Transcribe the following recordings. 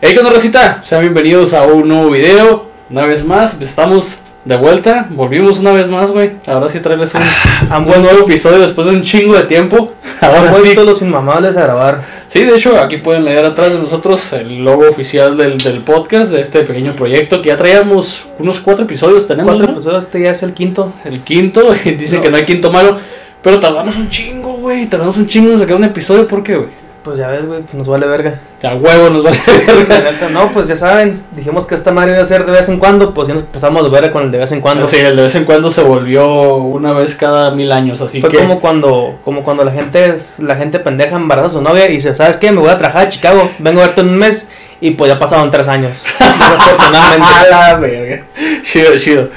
Hey, ¿qué onda, Rosita? Sean bienvenidos a un nuevo video. Una vez más, estamos de vuelta. Volvimos una vez más, güey. Ahora sí traerles un, Ah, un buen nuevo episodio después de un chingo de tiempo. Ahora Han sí. los inmamables a grabar. Sí, de hecho, aquí pueden leer atrás de nosotros el logo oficial del, del podcast, de este pequeño proyecto que ya traíamos unos cuatro episodios. Tenemos Cuatro ¿no? episodios, este ya es el quinto. el quinto. y Dicen No. que no hay quinto malo. Pero tardamos un chingo, güey. Tardamos un chingo en sacar un episodio. ¿Por qué, güey? Pues ya ves, güey, nos vale verga. Ya huevo nos vale verga. no, pues ya saben, dijimos que esta Mario iba a ser de vez en cuando, pues ya nos pasamos de verga con el de vez en cuando. Sí, el de vez en cuando se volvió una vez cada mil años, así Fue que... como cuando, como cuando la gente, la gente pendeja embaraza a su novia y dice, ¿sabes qué? Me voy a trabajar a Chicago, vengo a verte en un mes y pues ya pasaron tres años. Desafortunadamente. A la verga. Chido, chido.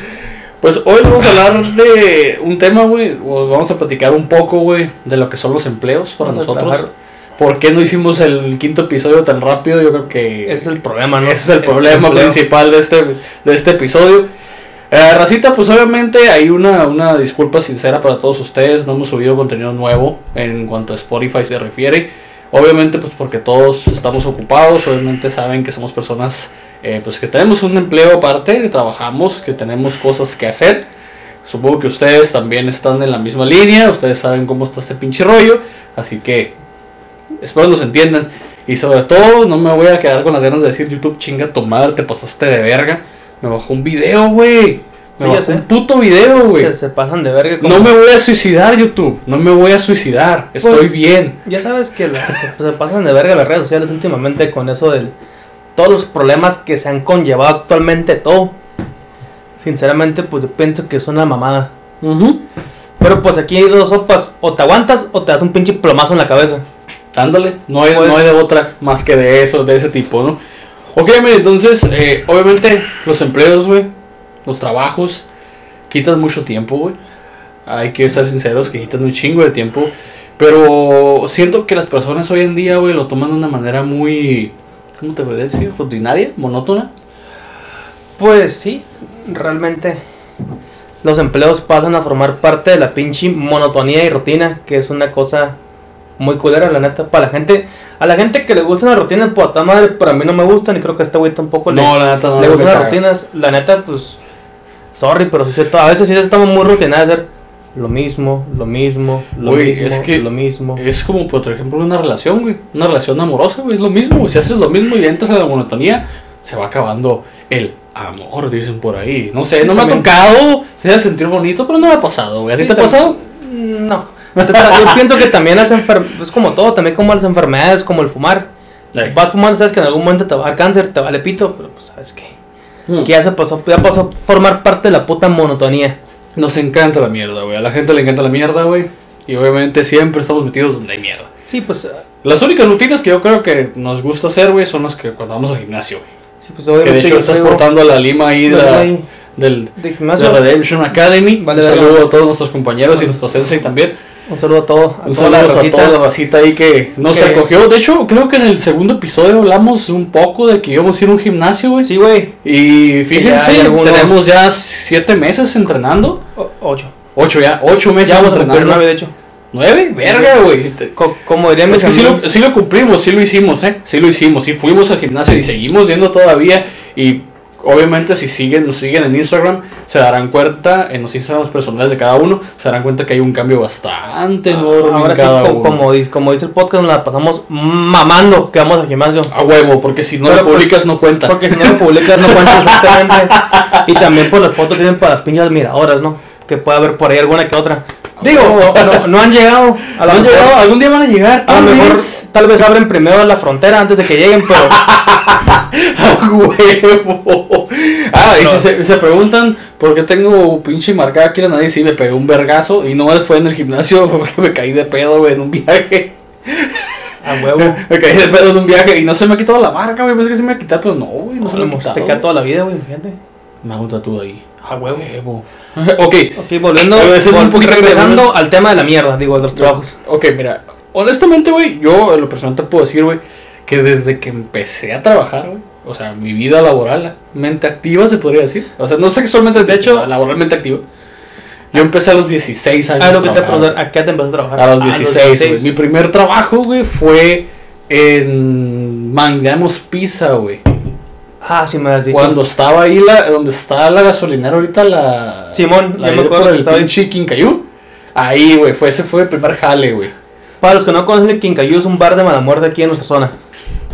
Pues hoy vamos a hablar de un tema, güey. o Vamos a platicar un poco, güey, de lo que son los empleos para Vamos a nosotros. ¿Por qué no hicimos el quinto episodio tan rápido? Yo creo que Ese es el problema, ¿no? ese es el problema empleo. principal de este, de este episodio. Eh, Racita, pues obviamente hay una, una disculpa sincera para todos ustedes. No hemos subido contenido nuevo en cuanto a Spotify se refiere. Obviamente, pues porque todos estamos ocupados. Obviamente saben que somos personas eh, pues que tenemos un empleo aparte, que trabajamos, que tenemos cosas que hacer. Supongo que ustedes también están en la misma línea. Ustedes saben cómo está este pinche rollo. Así que espero nos entiendan. Y sobre todo, no me voy a quedar con las ganas de decir YouTube, chinga tu madre, te pasaste de verga. Me bajó un video, güey. Me Sí, bajó un puto video, güey. Se, se pasan de verga. como- No me voy a suicidar, YouTube. No me voy a suicidar. Estoy Pues, bien. Ya sabes que la- se, se pasan de verga las redes sociales últimamente con eso del todos los problemas que se han conllevado actualmente todo. Sinceramente, pues yo pienso que es una mamada. Pero pues aquí hay dos sopas, o te aguantas o te das un pinche plomazo en la cabeza. Ándale, no hay, no hay de otra más que de eso, de ese tipo, ¿no? Ok, mire, entonces, eh, obviamente, los empleos, güey, los trabajos, quitan mucho tiempo, güey. Hay que ser sinceros que quitan un chingo de tiempo. Pero siento que las personas hoy en día, güey, lo toman de una manera muy, ¿cómo te podría decir? Rutinaria, monótona. Pues sí, realmente los empleos pasan a formar parte de la pinche monotonía y rutina, que es una cosa muy culera, la neta. Para la gente, a la gente que le gustan las rutinas, pues a madre, pero a mí no me gustan y creo que a este güey tampoco le, No, la neta no. le me gustan las caga. rutinas. La neta, pues, sorry, pero sí, a veces sí estamos muy rutinados de hacer lo mismo, lo mismo, lo Güey, mismo, es que- lo mismo. Es como, por ejemplo, una relación, güey. Una relación amorosa, güey. Es lo mismo. Si haces lo mismo y entras a la monotonía, se va acabando el amor, dicen por ahí. No sé, no me ha tocado. Se debe sentir bonito, pero no me ha pasado, güey. ¿A ti Sí, te ha pasado? No. Yo pienso que también las enfermedades, es como todo, también como las enfermedades, como el fumar. Vas fumando, sabes que en algún momento te va a dar cáncer, te vale pito, pero pues sabes que, Mm. que ya se pasó, ya pasó a formar parte de la puta monotonía. Nos encanta la mierda, güey. A la gente le encanta la mierda, güey. Y obviamente siempre estamos metidos donde hay mierda. Sí, pues, Las únicas rutinas que yo creo que nos gusta hacer, güey, son las que cuando vamos al gimnasio, güey. sí, pues Que de obviamente hecho estás portando la lima ahí de la del, de. Redemption Academy. Vale, un saludo a todos nuestros compañeros y nuestro sensei también. Un saludo a todo, a Un toda la saludo a toda la racita ahí que nos acogió. De hecho, creo que en el segundo episodio hablamos un poco de que íbamos a ir a un gimnasio, güey. Sí, güey, Y fíjense, algunos- tenemos ya siete meses entrenando. o- ocho. Ocho ya, ocho meses Ya vamos a cumplir entrenando. nueve, de hecho. ¿Nueve? Verga, güey. Como dirían mis Es que sí lo, sí lo cumplimos, sí lo hicimos, ¿eh? Sí lo hicimos, sí fuimos al gimnasio y seguimos yendo todavía. Y obviamente si siguen, nos siguen en Instagram, se darán cuenta, en los Instagrams personales de cada uno, se darán cuenta que hay un cambio bastante enorme Ah, ahora en sí, cada co- uno. como, dice, como dice el podcast, nos la pasamos mamando que vamos al gimnasio. A huevo, porque si no Pero lo pues, publicas no cuenta. Porque si no lo publicas no cuenta exactamente. Y también por las fotos tienen para las pinches admiradoras, ¿no? Que puede haber por ahí alguna que otra. Digo, no, no- no han llegado. A ¿No han mejor, llegado? algún día van a llegar, a lo tal mejor vez. tal vez abren primero la frontera antes de que lleguen, pero A huevo. Ah, y si se, se preguntan por qué tengo pinche marcada aquí la nariz, sí me pegué un vergazo y no fue en el gimnasio porque me caí de pedo, güey, en un viaje. a huevo. Me caí de pedo en un viaje y no se me ha quitado la marca, güey. Pensé que se me ha quitado, pero no, güey, no se me ha quitado. te queda toda la vida, güey, imagínate. Me hago un ahí. A huevo. ok, Ok, volviendo, un poquito regresando al tema de la mierda, digo, de los trabajos. ok, mira. Honestamente, güey, yo en lo personal te puedo decir, güey, que desde que empecé a trabajar, güey, o sea, mi vida laboral, mente activa se podría decir. O sea, no sexualmente, de hecho, laboralmente activa. Yo empecé a los 16 años. Ah, lo que te preguntar, ¿a qué te empezaste a trabajar? A los Ah, 16, güey. Mi primer trabajo, güey, fue en Mangueamos Pizza, güey. Ah, sí me has dicho. Cuando estaba ahí, la, donde está la gasolinera ahorita, la. Simón, la ya me acuerdo que estaba pinche Quincayú. Ahí, güey, fue, ese fue el primer jale, güey. Para los que no conocen, Quincayú es un bar de mala muerte aquí en nuestra zona.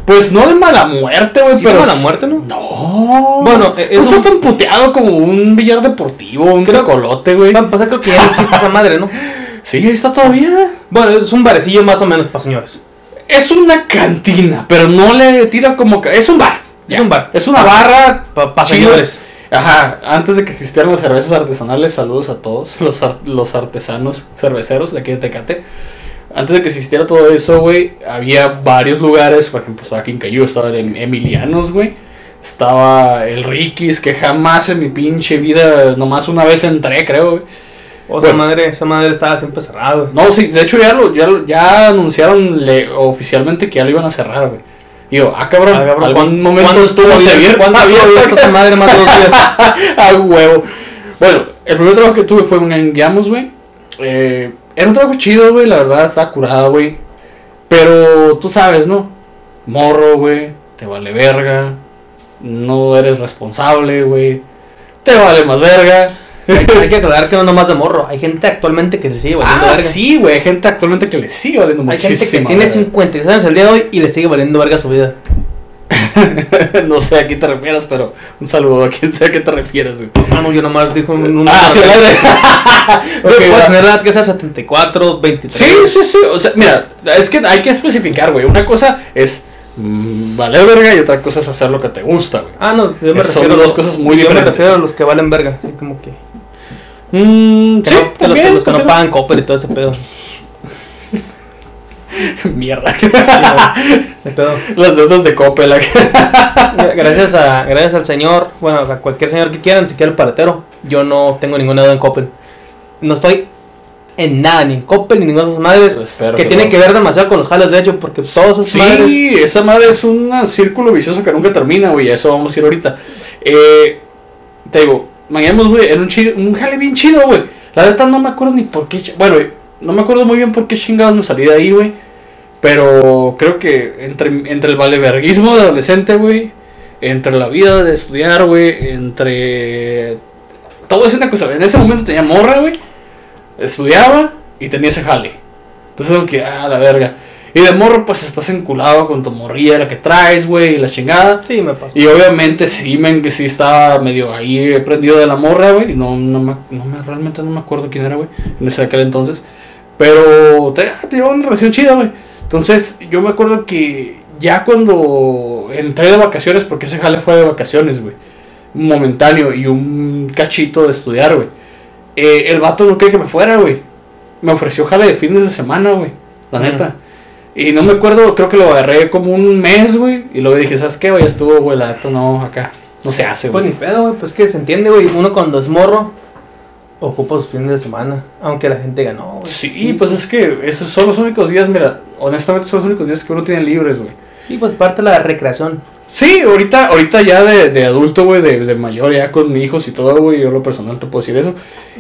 Pues no de mala muerte, güey, Sí, pero. de mala muerte, ¿no? No. Bueno, no es está tan puteado como un billar deportivo, un colote, güey. Empezar, creo que ya no existe esa madre, ¿no? Sí, ahí está todavía. Bueno, es un barecillo más o menos para señores. Es una cantina, pero no le tira como. ca- Es un bar. Es ya. un bar. Es una barra. Para señores. Ajá, antes de que existieran las cervezas artesanales, saludos a todos los, ar- los artesanos cerveceros de aquí de Tecate. Antes de que existiera todo eso, güey, había varios lugares, por ejemplo, estaba Quincayú, estaba el Em- Emilianos, güey. Estaba el Ricky's, que jamás en mi pinche vida, nomás una vez entré, creo, güey. O esa Bueno. madre, esa madre estaba siempre cerrada. No, sí, de hecho ya lo, ya, ya anunciaron le- oficialmente que ya lo iban a cerrar, güey. Y yo, ah, cabrón, Ah, cabrón, algún ¿cuándo- momento estuvo abierto, ¿Cuándo abierto estuvo abierta esa madre más de dos días? a huevo. Bueno, el primer trabajo que tuve fue en Guiamos, güey. Eh, era un trabajo chido, güey, la verdad, estaba curado, güey. Pero tú sabes, ¿no? Morro, güey, te vale verga. No eres responsable, güey. Te vale más verga. Hay, hay que aclarar que no nomás de morro. Hay gente actualmente que le sigue valiendo Ah, verga. sí, güey, hay gente actualmente que le sigue valiendo Hay gente que tiene 56 años el día de hoy y le sigue valiendo verga su vida. no sé a qué te refieres, pero un saludo a quien sea a qué te refieres, güey. Ah, no, yo nomás dijo un número. Ah, sí, madre. Güey, Ok, puedes tener la edad que sea 74, 23. Sí, sí, sí. O sea, mira, es que hay que especificar, güey. Una cosa es mm, valer verga y otra cosa es hacer lo que te gusta, güey. Ah, no, yo me Son refiero a dos cosas muy Yo me diferentes. refiero a los que valen verga, así como que. Mm, que sí, no- que los, que, también, los que no pagan copper y todo ese pedo. Mierda. Sí, de pedo. Las deudas de Coppel. Gracias, a, gracias al señor, bueno, a cualquier señor que quiera, ni siquiera el paletero. Yo no tengo ninguna deuda en Coppel. No estoy en nada, ni en Coppel, ni ninguna de esas madres. Pues espero que que tiene no. que ver demasiado con los jales, de hecho, porque todas esas madres. Sí, esa madre es un círculo vicioso que nunca termina, güey. A eso vamos a ir ahorita. Eh, te digo, Miami, güey, era un, chi- un jale bien chido, güey. La neta no me acuerdo ni por qué. Bueno, güey, no me acuerdo muy bien por qué chingados me salí de ahí, güey. Pero creo que entre, entre el valeverguismo de adolescente, güey. Entre la vida de estudiar, güey. Entre. Todo es una cosa. En ese momento tenía morra, güey. Estudiaba y tenía ese jale. Entonces, como que, ah, la verga. Y de morro, pues estás enculado con tu morrilla, la que traes, güey, y la chingada. Sí, me pasó. Y obviamente sí, men, que sí estaba medio ahí prendido de la morra, güey. Y no, no, me, no me- realmente no me acuerdo quién era, güey, en ese aquel entonces. Pero te, te llevaba una relación chida, güey. Entonces yo me acuerdo que ya cuando entré de vacaciones, porque ese jale fue de vacaciones, güey. Un momentáneo y un cachito de estudiar, güey. eh, el vato no quería que me fuera, güey. Me ofreció jale de fines de semana, güey. La neta. Y no me acuerdo, creo que lo agarré como un mes, güey. Y luego dije, ¿sabes qué? güey? Ya estuvo, güey, la neta no, acá. No se hace, Pues güey. ni pedo, güey, pues que se entiende, güey. Uno cuando es morro ocupa sus fines de semana. Aunque la gente diga, no, güey. Sí, pues es que esos son los únicos días, mira, honestamente son los únicos días que uno tiene libres, güey. Sí, pues parte de la recreación. Sí, ahorita, ahorita ya de, de adulto, güey, de, de mayor, ya con mis hijos y todo, güey, yo lo personal te puedo decir eso.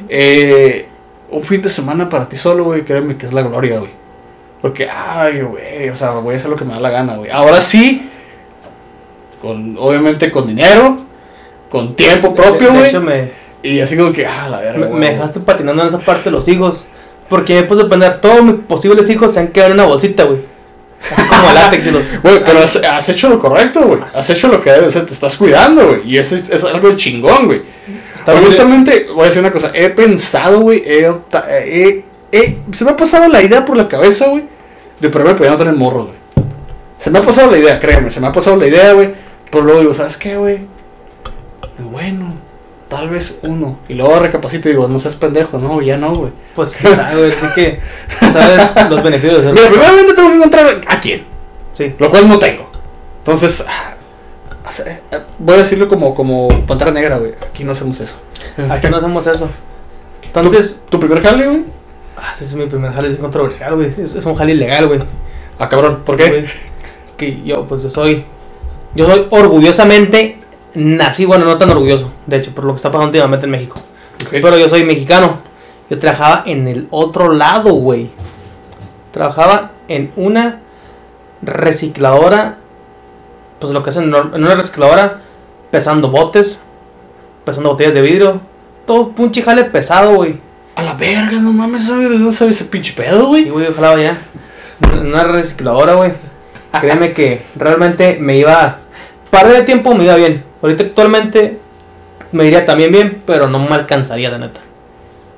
Eh, un fin de semana para ti solo, güey, créeme que es la gloria, güey. Porque, ay, güey, o sea, voy a hacer lo que me da la gana, güey. Ahora sí, con, obviamente con dinero, con tiempo propio, güey. Y así como que, ah, la verga, me, güey. me dejaste patinando en esa parte de los hijos. Porque después de poner todos mis posibles hijos se han quedado en una bolsita, güey. Como látex y los. Güey, pero has, has hecho lo correcto, güey. Has hecho lo que debes te estás cuidando, güey. Y eso es, es algo chingón, güey. Honestamente, voy a decir una cosa. He pensado, güey. He, opta- he- he- se me ha pasado la idea por la cabeza, güey. De ponerme a no tener morros, güey. Se me ha pasado la idea, créeme. Se me ha pasado la idea, güey. Pero luego digo, ¿sabes qué, güey? Bueno, tal vez uno. Y luego recapacito y digo, no seas pendejo, no, ya no, güey. Pues sabe, güey. Así que sabes los beneficios de Mira, primeramente tengo que encontrar a quién. Sí. Lo cual no tengo. Entonces, ah, eh, voy a decirlo como, como pantera negra, güey. Aquí no hacemos eso. Aquí no hacemos eso. Entonces, ¿Tu primer jale, güey? Ah, ese es mi primer jale, controversial, güey. Es, es un jale ilegal, güey. Ah, cabrón, ¿por qué? Que yo, pues yo soy. Yo soy orgullosamente nací, bueno, no tan orgulloso, de hecho, por lo que está pasando últimamente en México. Pero yo soy mexicano. Yo trabajaba en el otro lado, güey. Trabajaba en una recicladora pues lo que hacen en una recicladora, pesando botes, pesando botellas de vidrio, todo un jale pesado, güey. Verga, no mames, ¿sabe de dónde sabe ese pinche pedo, güey? Sí, güey, yo jalaba ya. Una recicladora, güey. Créeme que realmente me iba. Para de tiempo me iba bien. Ahorita actualmente me iría también bien, pero no me alcanzaría, de neta.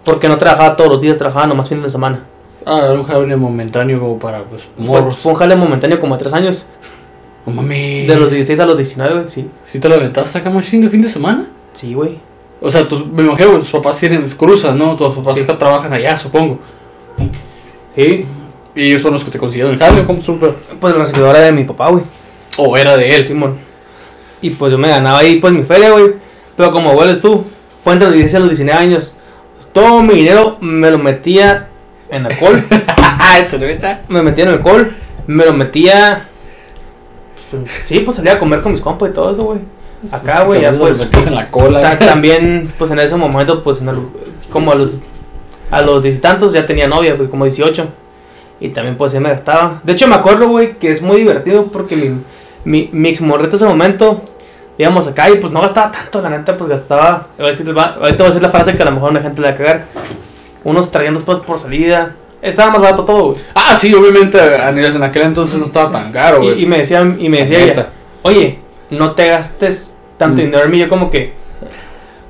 Porque no trabajaba todos los días, trabajaba nomás fines de semana. Ah, era un jale momentáneo como para, pues, Pues, morros. fue un jale momentáneo como de tres años. No mames. De los 16 a los 19, güey, sí. ¿Sí te lo aventaste acá, machine, de fin de semana? Sí, güey. O sea, tus, me imagino que tus papás tienen, cruzan, ¿no? Tus papás Sí. trabajan allá, supongo. Sí. Y ellos son los que te consiguieron el jale, ¿cómo supe? Pues la recicladora de mi papá, güey. O era de él. Simón. Y pues yo me ganaba ahí, pues mi feria, güey. Pero como vuelves tú, fue entre los 16 a los 19 años. Todo mi dinero me lo metía en alcohol. ¿En cerveza? me metía en alcohol. Me lo metía. pues, Sí, pues salía a comer con mis compas y todo eso, güey. Acá, güey, ya Lo pues. en la cola. ta- también, pues en ese momento, pues en el- como a los. A los diez y tantos ya tenía novia, pues como 18. Y también, pues, ya me gastaba. De hecho, me acuerdo, güey, que es muy divertido porque mi, mi, mi ex morrito en ese momento. Íbamos acá y pues no gastaba tanto, la neta, pues gastaba. Voy a decir, va- ahorita voy a decir la frase que a lo mejor la gente le va a cagar. Unos traían dos pesos por salida. Estaba más barato todo, güey. Ah, sí, obviamente a niveles en aquel entonces no estaba tan caro, güey. Y, y me decía, y me decía La ella, oye, no te gastes tanto Mm. dinero en mí. Yo como que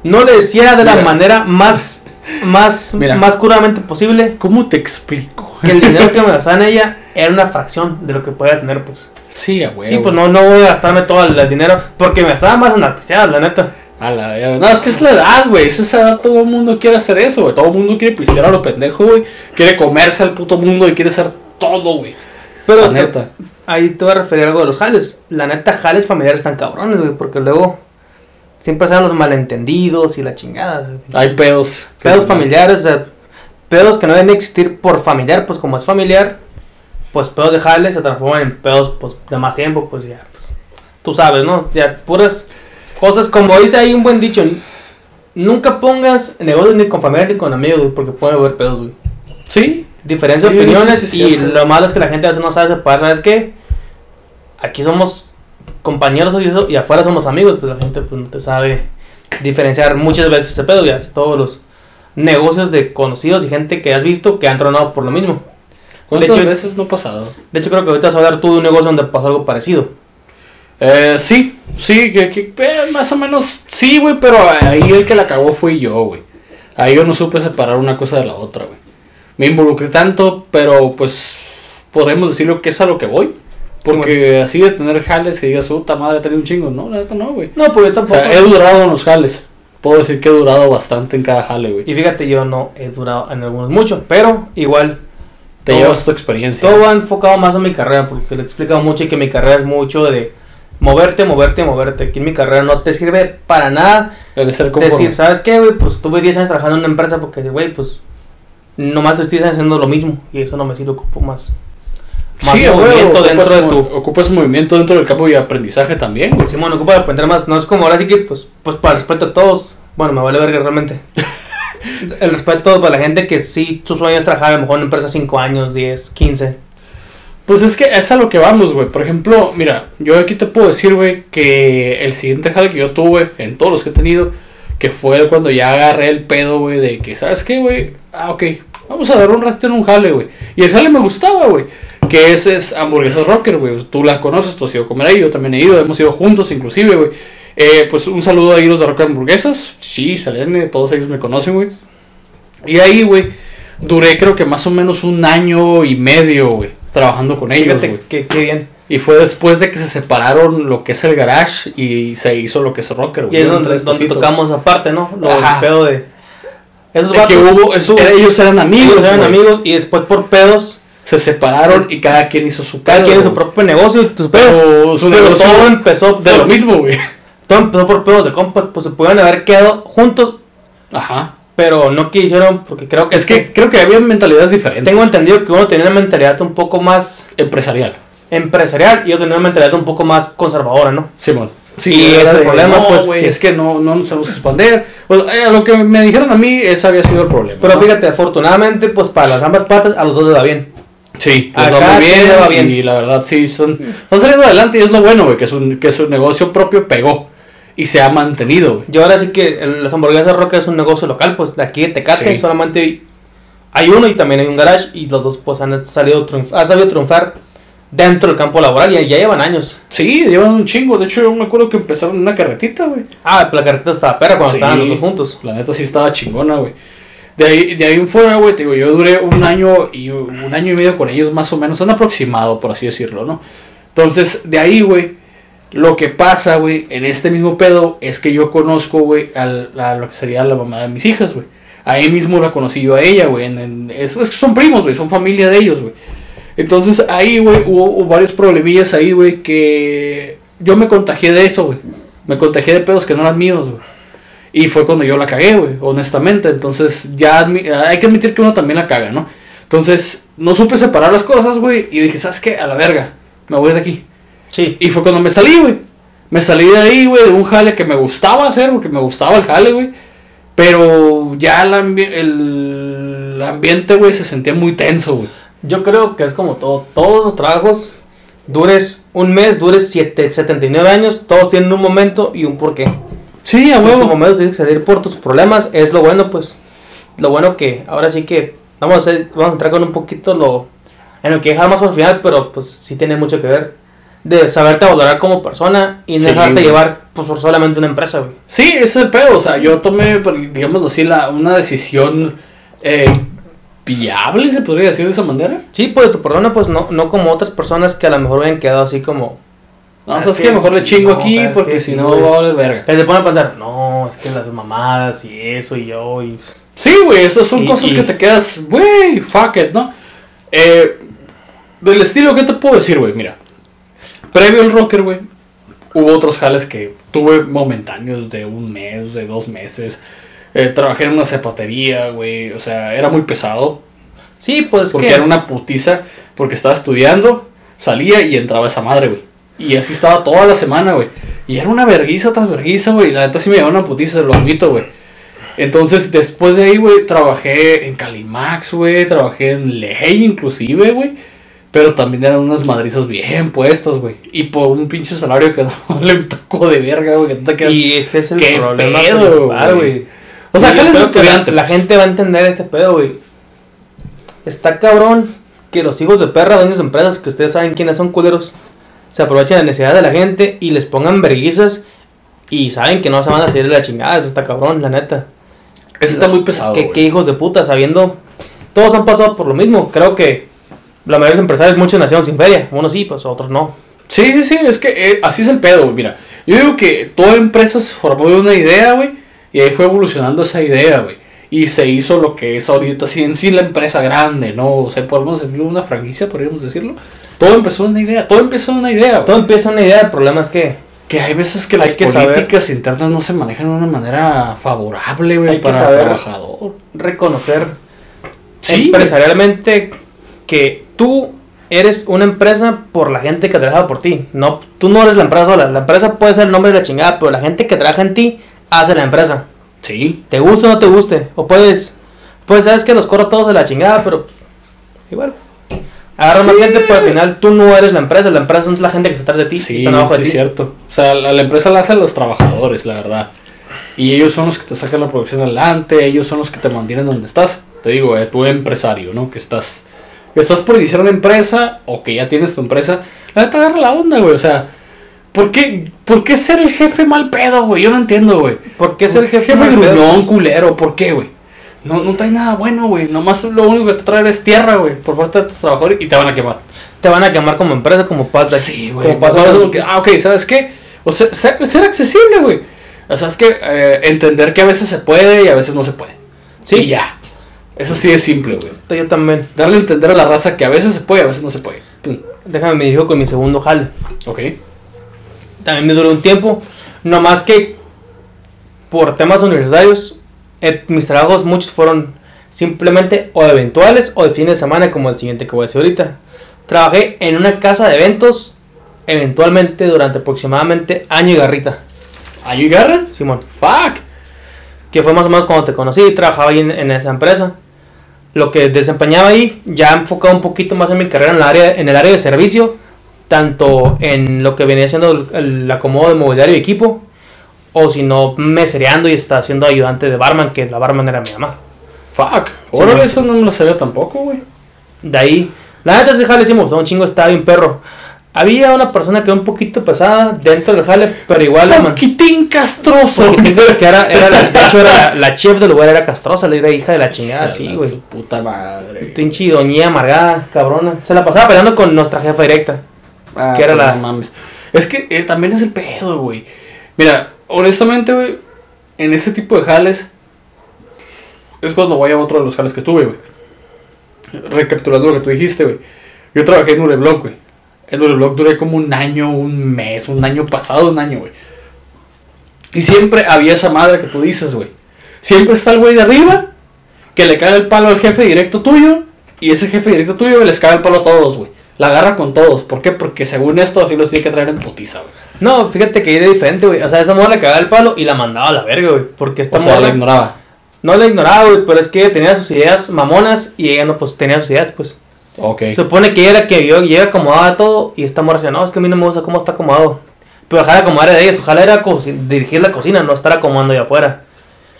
no le decía de la manera más, más, Mira. más curamente posible ¿Cómo te explico? que el dinero que me gastaba en ella era una fracción de lo que podía tener, pues. Sí, a huevo. Sí, pues no, no voy a gastarme todo el, dinero porque me gastaba más en la pisteada, la neta. A la. No, es que es la edad, güey. Es esa edad, todo el mundo quiere hacer eso, güey. Todo el mundo quiere pistear a lo pendejo, güey. Quiere comerse al puto mundo y quiere hacer todo, güey. Pero La neta. ahí te voy a referir a algo de los jales. La neta, jales familiares están cabrones, güey, porque luego siempre salen los malentendidos y la chingada. Hay pedos. pedos familiares, o sea, pedos que no deben existir por familiar, pues como es familiar, pues pedos de jale se transforman en pedos pues, de más tiempo, pues ya, pues, tú sabes, ¿no? Ya puras cosas, como dice ahí un buen dicho, nunca pongas negocios ni con familia ni con amigos, güey, porque puede haber pedos, güey. Sí. Diferencia de Sí, opiniones sí, sí, y lo malo es que la gente a veces no sabe separar, ¿sabes qué? Aquí somos compañeros y eso, y afuera somos amigos, pues la gente pues no te sabe diferenciar muchas veces ese pedo, ya es todos los negocios de conocidos y gente que has visto que han tronado por lo mismo. ¿Cuántas hecho- veces no ha pasado? De hecho creo que ahorita vas a hablar tú de un negocio donde pasó algo parecido. Eh, sí, sí, que, que, eh, más o menos, sí, güey, pero ahí el que la cagó fui yo, güey. Ahí yo no supe separar una cosa de la otra, güey. Me involucré tanto, pero pues podemos decirlo que es a lo que voy. Porque así de tener jales y digas, puta madre, he tenido un chingo. No, la neta no, güey. No, pues yo O tampoco. sea, he durado en los jales. Puedo decir que he durado bastante en cada jale, güey. Y fíjate, yo no he durado en algunos mucho, pero igual Te todo- llevas tu experiencia. todo va enfocado más en mi carrera, porque le he explicado mucho y que mi carrera es mucho de moverte, moverte, moverte. Aquí en mi carrera no te sirve para nada El de ser conforme. decir, ¿sabes qué, güey? Pues tuve 10 años trabajando en una empresa porque, güey, pues nomás estoy haciendo lo mismo y eso no me sirve, ocupo más. Más Sí, movimiento ocupas, dentro de tu... ocupas movimiento dentro del campo y aprendizaje también, güey. Simón, ocupa aprender más. No es como ahora sí que, pues, pues para el respeto a todos. Bueno, me vale verga realmente. el respeto para la gente que sí, su sueño es trabajar a lo mejor en una empresa 5 años, 10, 15. Pues es que es a lo que vamos, güey. Por ejemplo, mira, yo aquí te puedo decir, güey, que el siguiente jale que yo tuve, en todos los que he tenido, que fue cuando ya agarré el pedo, güey, de que, ¿sabes qué, güey? Ah, ok, vamos a dar un ratito en un jale, güey. Y el jale me gustaba, güey. Que ese es Hamburguesas Rocker, güey. Tú la conoces, tú has ido a comer ahí, yo también he ido, hemos ido juntos, inclusive, güey. Eh, pues un saludo ahí a los de Rocker Hamburguesas. Sí, Selene, todos ellos me conocen, güey. Y ahí, güey, duré creo que más o menos un año y medio, güey, trabajando con ellos, Fíjate güey. que, qué bien. Y fue después de que se separaron lo que es el garage y se hizo lo que es rocker, Y güey. es Eran donde, tocamos aparte, ¿no? Lo Ajá. pedo de. Esos que vatos, hubo, eso- ellos eran amigos, amigos, eran amigos y después por pedos, Se separaron y cada quien hizo su cada pedo, quien en su propio negocio y su pedo. Pero su Pero negocio todo empezó de lo mismo, güey. Todo empezó por pedos de compas, pues se pudieron haber quedado juntos, Ajá. pero no quisieron porque creo que Es que creo que había mentalidades diferentes. tengo entendido que uno tenía una mentalidad un poco más Empresarial. empresarial y otro tenía una mentalidad un poco más conservadora, ¿no? Simón. Sí, Y era ese de, problema, no, pues, que- es que no, no nos que expandir. Pues, eh, a lo que me dijeron a mí, ese había sido el problema. Pero ¿no? fíjate, afortunadamente, pues para las ambas partes, a los dos les va bien. Sí, les va muy bien, sí le va bien. y la verdad sí, están, están saliendo adelante y es lo bueno, güey, que, su, que su negocio propio pegó y se ha mantenido, güey. Yo ahora sí que el- las hamburguesas Roca es un negocio local, pues de aquí de Tecate Sí. solamente hay uno y también hay un garage y los dos pues han salido triunf han sabido triunfar dentro del campo laboral y ya llevan años. Sí, llevan un chingo, de hecho yo me acuerdo que empezaron en una carretita, güey. Ah, la carretera estaba perra cuando Sí. estaban los dos juntos. La neta sí estaba chingona, güey. De ahí, de ahí en fuera, güey, te digo, yo duré un año y un año y medio con ellos más o menos, un aproximado, por así decirlo, ¿no? Entonces, de ahí, güey, lo que pasa, güey, en este mismo pedo es que yo conozco, güey, a lo que sería la mamá de mis hijas, güey. Ahí mismo la conocí yo a ella, güey. es que son primos, güey, son familia de ellos, güey. Entonces ahí, güey, hubo, hubo varios problemillas ahí, güey, que yo me contagié de eso, güey. Me contagié de pedos que no eran míos, güey. Y fue cuando yo la cagué, güey, honestamente. Entonces, ya hay que admitir que uno también la caga, ¿no? Entonces, no supe separar las cosas, güey. Y dije, ¿sabes qué? A la verga, me voy de aquí. Sí. Y fue cuando me salí, güey. Me salí de ahí, güey, de un jale que me gustaba hacer, porque me gustaba el jale, güey. Pero ya el, ambi- el ambiente, güey, se sentía muy tenso, güey. Yo creo que es como todo. Todos los trabajos, dures un mes, dures siete, 79 años, todos tienen un momento y un porqué. Sí, a huevo. tu momento tienes que salir por tus problemas, es lo bueno, pues. Lo bueno que ahora sí que vamos a, hacer, vamos a entrar con un poquito lo en lo que dejar más por el final, pero pues sí tiene mucho que ver. De saberte valorar como persona y no Sí, dejarte güey. llevar pues, por solamente una empresa, güey. Sí, ese es el pedo. O sea, yo tomé, digámoslo así, la, una decisión eh, viable, se podría decir de esa manera. Sí, pues tu persona, pues no, no como otras personas que a lo mejor hubieran quedado así como. No, ¿Sabes qué? que mejor le chingo aquí ¿sabes porque si no va a valer verga. Te ponen a pensar, no, es que las mamadas y eso y yo y. Sí, güey, esas son Y- cosas y- que te quedas, güey, fuck it, ¿no? Eh, del estilo, ¿qué te puedo decir, güey? Mira, previo al rocker, güey, hubo otros jales que tuve momentáneos de un mes, de dos meses. Eh, trabajé en una zapatería, güey, o sea, era muy pesado. Sí, pues Porque que. era una putiza, porque estaba estudiando, salía y entraba esa madre, güey. Y así estaba toda la semana, güey. Y era una verguiza tras verguiza, güey. La neta sí me llevaba una putiza, se lo admito, güey. Entonces, después de ahí, güey, trabajé en Calimax, güey. Trabajé en Ley, inclusive, güey. Pero también eran unas madrizas bien puestas, güey. Y por un pinche salario que no le tocó de verga, güey. Que tú te quedas... Y ese es el ¿Qué problema güey? O sea, creo que estudiante. La, pues. gente va a entender este pedo, güey. Está cabrón que los hijos de perra, dueños de empresas, que ustedes saben quiénes son culeros, se aprovechen de la necesidad de la gente y les pongan verguizas y saben que no se van a salir de la chingada. Eso está cabrón, la neta. Ese está muy pesado, ¿Qué, qué hijos de puta, sabiendo. Todos han pasado por lo mismo. Creo que la mayoría de los empresarios, muchos nacieron sin feria. Unos sí, pues otros no. Sí, sí, sí, es que eh, así es el pedo, güey. Mira, yo digo que toda empresa se formó de una idea, güey, y ahí fue evolucionando esa idea, güey. Y se hizo lo que es ahorita, así en sí la empresa grande, ¿no? O sea, podemos decirlo una franquicia, podríamos decirlo. Todo empezó en una idea, todo empezó en una idea, güey. Todo empieza una idea, el problema es que. Que hay veces que Hay las que saber- políticas internas no se manejan de una manera favorable, güey, que para el saber- trabajador. reconocer Sí, empresarialmente que tú eres una empresa por la gente que trabaja por ti. No, tú no eres la empresa sola. La empresa puede ser el nombre de la chingada, pero la gente que trabaja en ti hace la empresa. sí, Te guste o no te guste. O puedes, pues sabes que los corro todos de la chingada, pero pues, igual. Agarra más gente, pero al final tú no eres la empresa. La empresa es la gente que está atrás de ti. Sí, están abajo de sí, ti. es cierto. O sea, la, la empresa la hacen los trabajadores, la verdad. Y ellos son los que te sacan la producción adelante, ellos son los que te mantienen donde estás. Te digo, eh, tú empresario, ¿no? Que estás, que estás por iniciar una empresa o que ya tienes tu empresa. La neta agarra la onda, güey. O sea, ¿por qué, ¿por qué ser el jefe mal pedo, güey? Yo no entiendo, güey. ¿Por qué ser el jefe? jefe mal pedo? gruñón, culero? ¿Por qué, güey? No, no trae nada bueno, güey. Nomás lo único que te trae es tierra, güey, por parte de tus trabajadores y te van a quemar. Te van a quemar como empresa, como pata. Sí, güey. Ah, ok, ¿sabes qué? O sea, ser, accesible, güey. O sea, es que eh, entender que a veces se puede y a veces no se puede. Sí. Y ya. Eso sí es simple, güey. Yo también. Darle a entender a la raza que a veces se puede y a veces no se puede. Déjame me dirijo con mi segundo jale. Ok. También me duró un tiempo. No más que por temas universitarios, eh, mis trabajos muchos fueron simplemente o eventuales o de fin de semana, como el siguiente que voy a decir ahorita. Trabajé en una casa de eventos, eventualmente durante aproximadamente año y garrita, ¿Año y garra? Simón. Fuck. Que fue más o menos cuando te conocí y trabajaba ahí en, en esa empresa. lo que desempeñaba ahí, ya enfocado un poquito más en mi carrera en, el área, en el área de servicio, tanto en lo que venía siendo el, el acomodo de mobiliario y equipo, o si no, mesereando y está siendo ayudante de barman, que la barman era mi mamá. Fuck. Sí, Órale, güey. eso no me lo sabía tampoco, güey. De ahí, la neta ese jale sí me gustaba un chingo, estaba bien perro. Había una persona que era un poquito pesada dentro del jale, pero igual man- Poquitín castroso. que era, era la, de hecho era la, la chef del lugar, era castrosa, la era hija de la chingada, sí, güey. Su puta madre. Pinche doña amargada, cabrona. Se la pasaba peleando con nuestra jefa directa. Ah, que era la- no mames. Es que eh, también es el pedo, güey. Mira, honestamente, güey, en ese tipo de jales es cuando voy a otro de los jales que tuve, güey. Recapitulando lo que tú dijiste, güey. Yo trabajé en Ureblock, güey. En Ureblock duré como un año, un mes, un año pasado, un año, güey. Y siempre había esa madre que tú dices, güey. Siempre está el güey de arriba que le cae el palo al jefe directo tuyo y ese jefe directo tuyo les cae el palo a todos, güey. La agarra con todos. ¿Por qué? Porque según esto así los tiene que traer en putiza, güey. No, fíjate que ahí de diferente, güey. O sea, esa morra le cagaba el palo y la mandaba a la verga, güey. Porque esta O sea, la ignoraba. no la ignoraba, güey. Pero es que ella tenía sus ideas mamonas y ella no, pues tenía sus ideas, pues. Ok. Supone que ella era que yo llega acomodaba todo y esta morra decía, no, es que a mí no me gusta cómo está acomodado. Pero de acomodar de ella, su jala era dirigir la cocina, no estar acomodando allá afuera.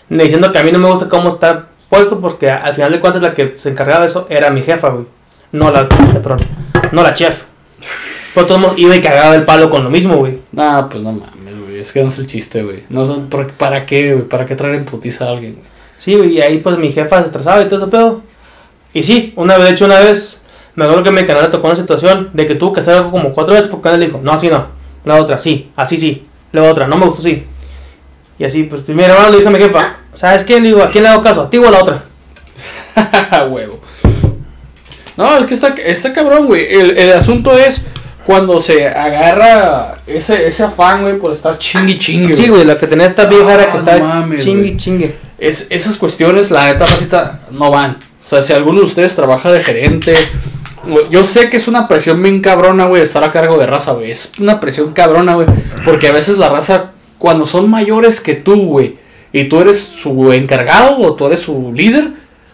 Diciendo que a mí no me gusta cómo está puesto porque al final de cuentas la que se encargaba de eso era mi jefa, güey. No la, perdón, no la chef. Pero iba y cagaba el palo con lo mismo, güey. Nah, pues no mames, güey. Es que no es el chiste, güey. No son, ¿por- ¿Para qué, güey? ¿Para qué traer en putiza a alguien, güey? Sí, güey, y ahí pues mi jefa se estresaba y todo ese pedo. Y sí, una vez, de hecho, una vez, me acuerdo que mi canal le tocó una situación de que tuvo que hacer algo como cuatro veces porque él dijo, no, así no. La otra, sí, así sí. La otra, no me gustó, sí. Y así, pues primero hermano le dije a mi jefa, ¿sabes qué? Le digo, ¿a quién le hago caso? ¿A ti o a la otra? Huevo. No, es que está, está cabrón, güey. El, el asunto es cuando se agarra ese, ese afán, güey, por estar chingui chingue. Sí, güey, la que tenía esta vieja era que estaba mames, chingue. Es, esas cuestiones, la neta, racita, no van. O sea, si alguno de ustedes trabaja de gerente, yo sé que es una presión bien cabrona, güey, estar a cargo de raza, güey. Es una presión cabrona, güey. Porque a veces la raza, cuando son mayores que tú, güey, y tú eres su encargado, o tú eres su líder,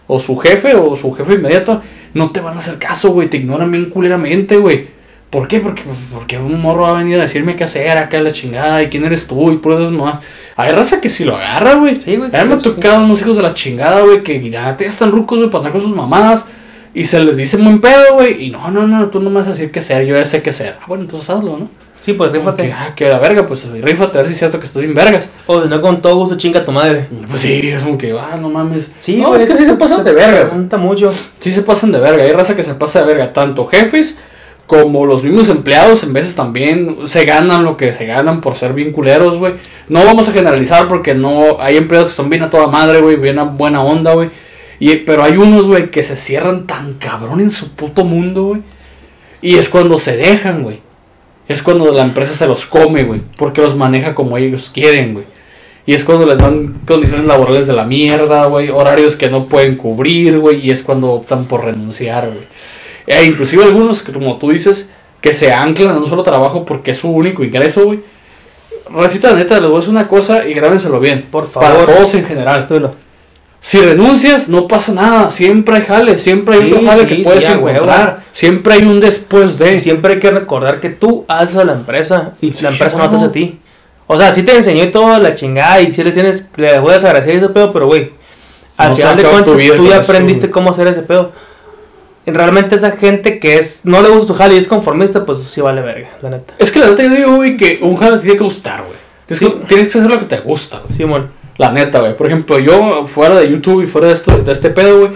o su jefe, o su jefe inmediato, no te van a hacer caso, güey. Te ignoran bien culeramente, güey. ¿Por qué? Porque, porque un morro va a venir a decirme qué hacer acá la chingada y quién eres tú y por esas mamás. Hay raza que si lo agarra, güey. Sí, güey, Ya me ha tocado unos hijos de la chingada, güey, que ya te están rucos, güey, para andar con sus mamadas. Y se les dice buen pedo, güey. Y no, no, no, tú no me vas a decir qué hacer, yo ya sé qué hacer. Ah, bueno, entonces hazlo, ¿no? Sí, pues rífate. ah, que la verga, pues rífate, a ver si es cierto que estás bien vergas. O si no, con todo gusto chinga tu madre. Pues sí, es como que, ah, no mames. Sí, no, güey, es que sí se pasan de verga. Pregunta mucho. Sí se pasan de verga. Hay raza que se pasa de verga. Tanto jefes como los mismos empleados en veces también se ganan lo que se ganan por ser bien culeros, güey. No vamos a generalizar porque no hay empleados que son bien a toda madre, güey, bien a buena onda, güey. Y, pero hay unos, güey, que se cierran tan cabrón en su puto mundo, güey. Y es cuando se dejan, güey. Es cuando la empresa se los come, güey. Porque los maneja como ellos quieren, güey. Y es cuando les dan condiciones laborales de la mierda, güey. Horarios que no pueden cubrir, güey. Y es cuando optan por renunciar, güey. E inclusive algunos, como tú dices, que se anclan en un solo trabajo porque es su único ingreso, güey. Recita, neta, les voy a decir una cosa y grábenselo bien. Por Para favor. todos en general. Dilo. Si renuncias, no pasa nada. Siempre hay jale. Siempre hay Sí, otro jale sí, que puedes sí, a encontrar. Siempre hay un después de. Siempre hay que recordar que tú haces a la empresa y la empresa no te ¿cómo? hace a ti. O sea, sí te enseñó y toda la chingada y sí le tienes, le puedes agradecer ese pedo, pero güey, al No final de cuentas tú ya eso, aprendiste cómo hacer ese pedo. Y realmente esa gente que es, no le gusta su jale y es conformista, pues sí vale verga, la neta. Es que la neta yo digo, güey, que un jale te tiene que gustar, güey. Tienes, Sí. que- tienes que hacer lo que te gusta, güey. Simón. La neta, güey. Por ejemplo, yo fuera de YouTube y fuera de, esto, de este pedo, güey,